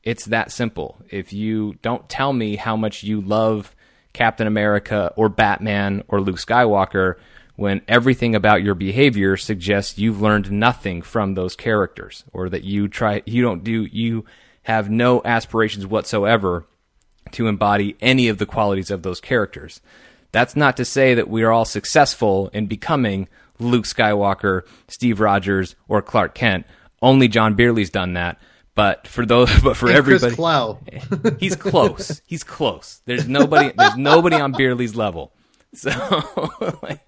It's that simple. If you don't tell me how much you love Captain America or Batman or Luke Skywalker, when everything about your behavior suggests you've learned nothing from those characters or that you try, you don't do, you have no aspirations whatsoever to embody any of the qualities of those characters. That's not to say that we are all successful in becoming Luke Skywalker, Steve Rogers, or Clark Kent. Only John Bierley's done that. But for those, but for and everybody, he's close. He's close. There's nobody. There's nobody on Bierley's level. So, like,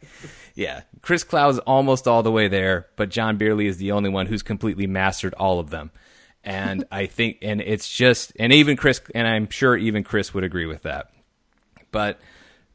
yeah, Chris Clow is almost all the way there, but John Bierley is the only one who's completely mastered all of them. And I think, and it's just, and even Chris, and I'm sure even Chris would agree with that. But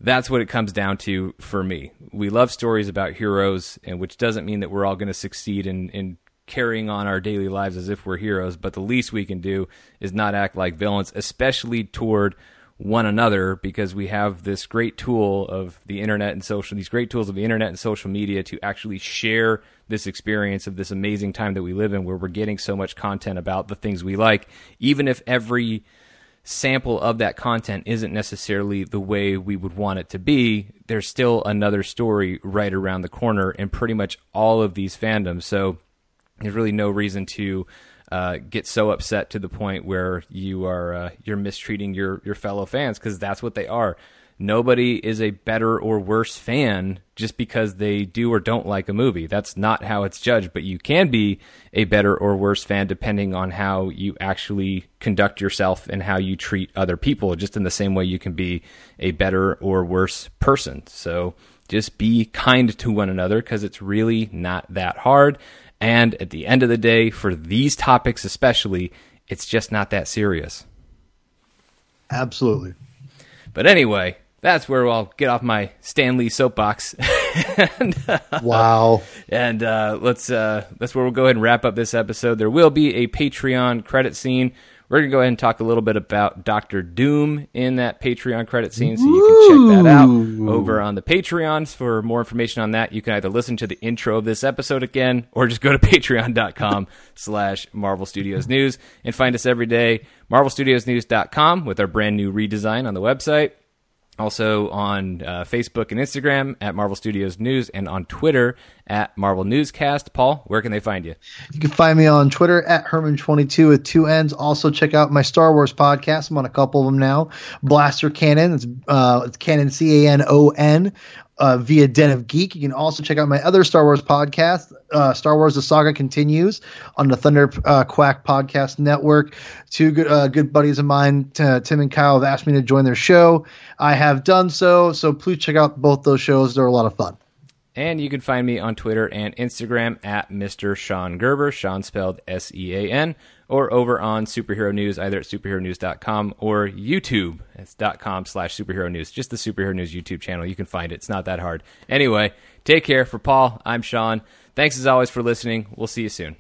that's what it comes down to for me. We love stories about heroes, and which doesn't mean that we're all going to succeed in, in carrying on our daily lives as if we're heroes. But the least we can do is not act like villains, especially toward one another, because we have this great tool of the internet and social, these great tools of the internet and social media to actually share this experience of this amazing time that we live in, where we're getting so much content about the things we like, even if every sample of that content isn't necessarily the way we would want it to be, there's still another story right around the corner in pretty much all of these fandoms. So there's really no reason to uh, get so upset to the point where you are uh, you're mistreating your your fellow fans because that's what they are nobody is a better or worse fan just because they do or don't like a movie. That's not how it's judged, but you can be a better or worse fan depending on how you actually conduct yourself and how you treat other people, just in the same way you can be a better or worse person. So just be kind to one another because it's really not that hard. And at the end of the day, for these topics especially, it's just not that serious. Absolutely. But anyway, that's where I'll get off my Stan Lee soapbox. and, uh, wow. And uh, let's uh, that's where we'll go ahead and wrap up this episode. There will be a Patreon credit scene We're going to go ahead and talk a little bit about Doctor Doom in that Patreon credit scene, so you can check that out over on the Patreons. For more information on that, you can either listen to the intro of this episode again, or just go to patreon.com slash Marvel Studios News and find us every day, marvelstudiosnews.com, with our brand new redesign on the website. Also on uh, Facebook and Instagram at Marvel Studios News and on Twitter at Marvel Newscast. Paul, where can they find you? You can find me on Twitter at Herman22 with two N's. Also, check out my Star Wars podcast. I'm on a couple of them now. Blaster Canon. It's, uh, it's Canon, C A N O N. Uh, via Den of Geek. You can also check out my other Star Wars podcast, uh, Star Wars: The Saga Continues, on the Thunder uh, Quack Podcast Network. Two good uh, good buddies of mine, t- Tim and Kyle, have asked me to join their show. I have done so, so please check out both those shows. They're a lot of fun. And you can find me on Twitter and Instagram at Mr. Sean Gerber, Sean spelled S E A N, or over on Superhero News, either at superheronews.com or YouTube. It's .com slash superhero news. Just the Superhero News YouTube channel. You can find it. It's not that hard. Anyway, take care. For Paul, I'm Sean. Thanks as always for listening. We'll see you soon.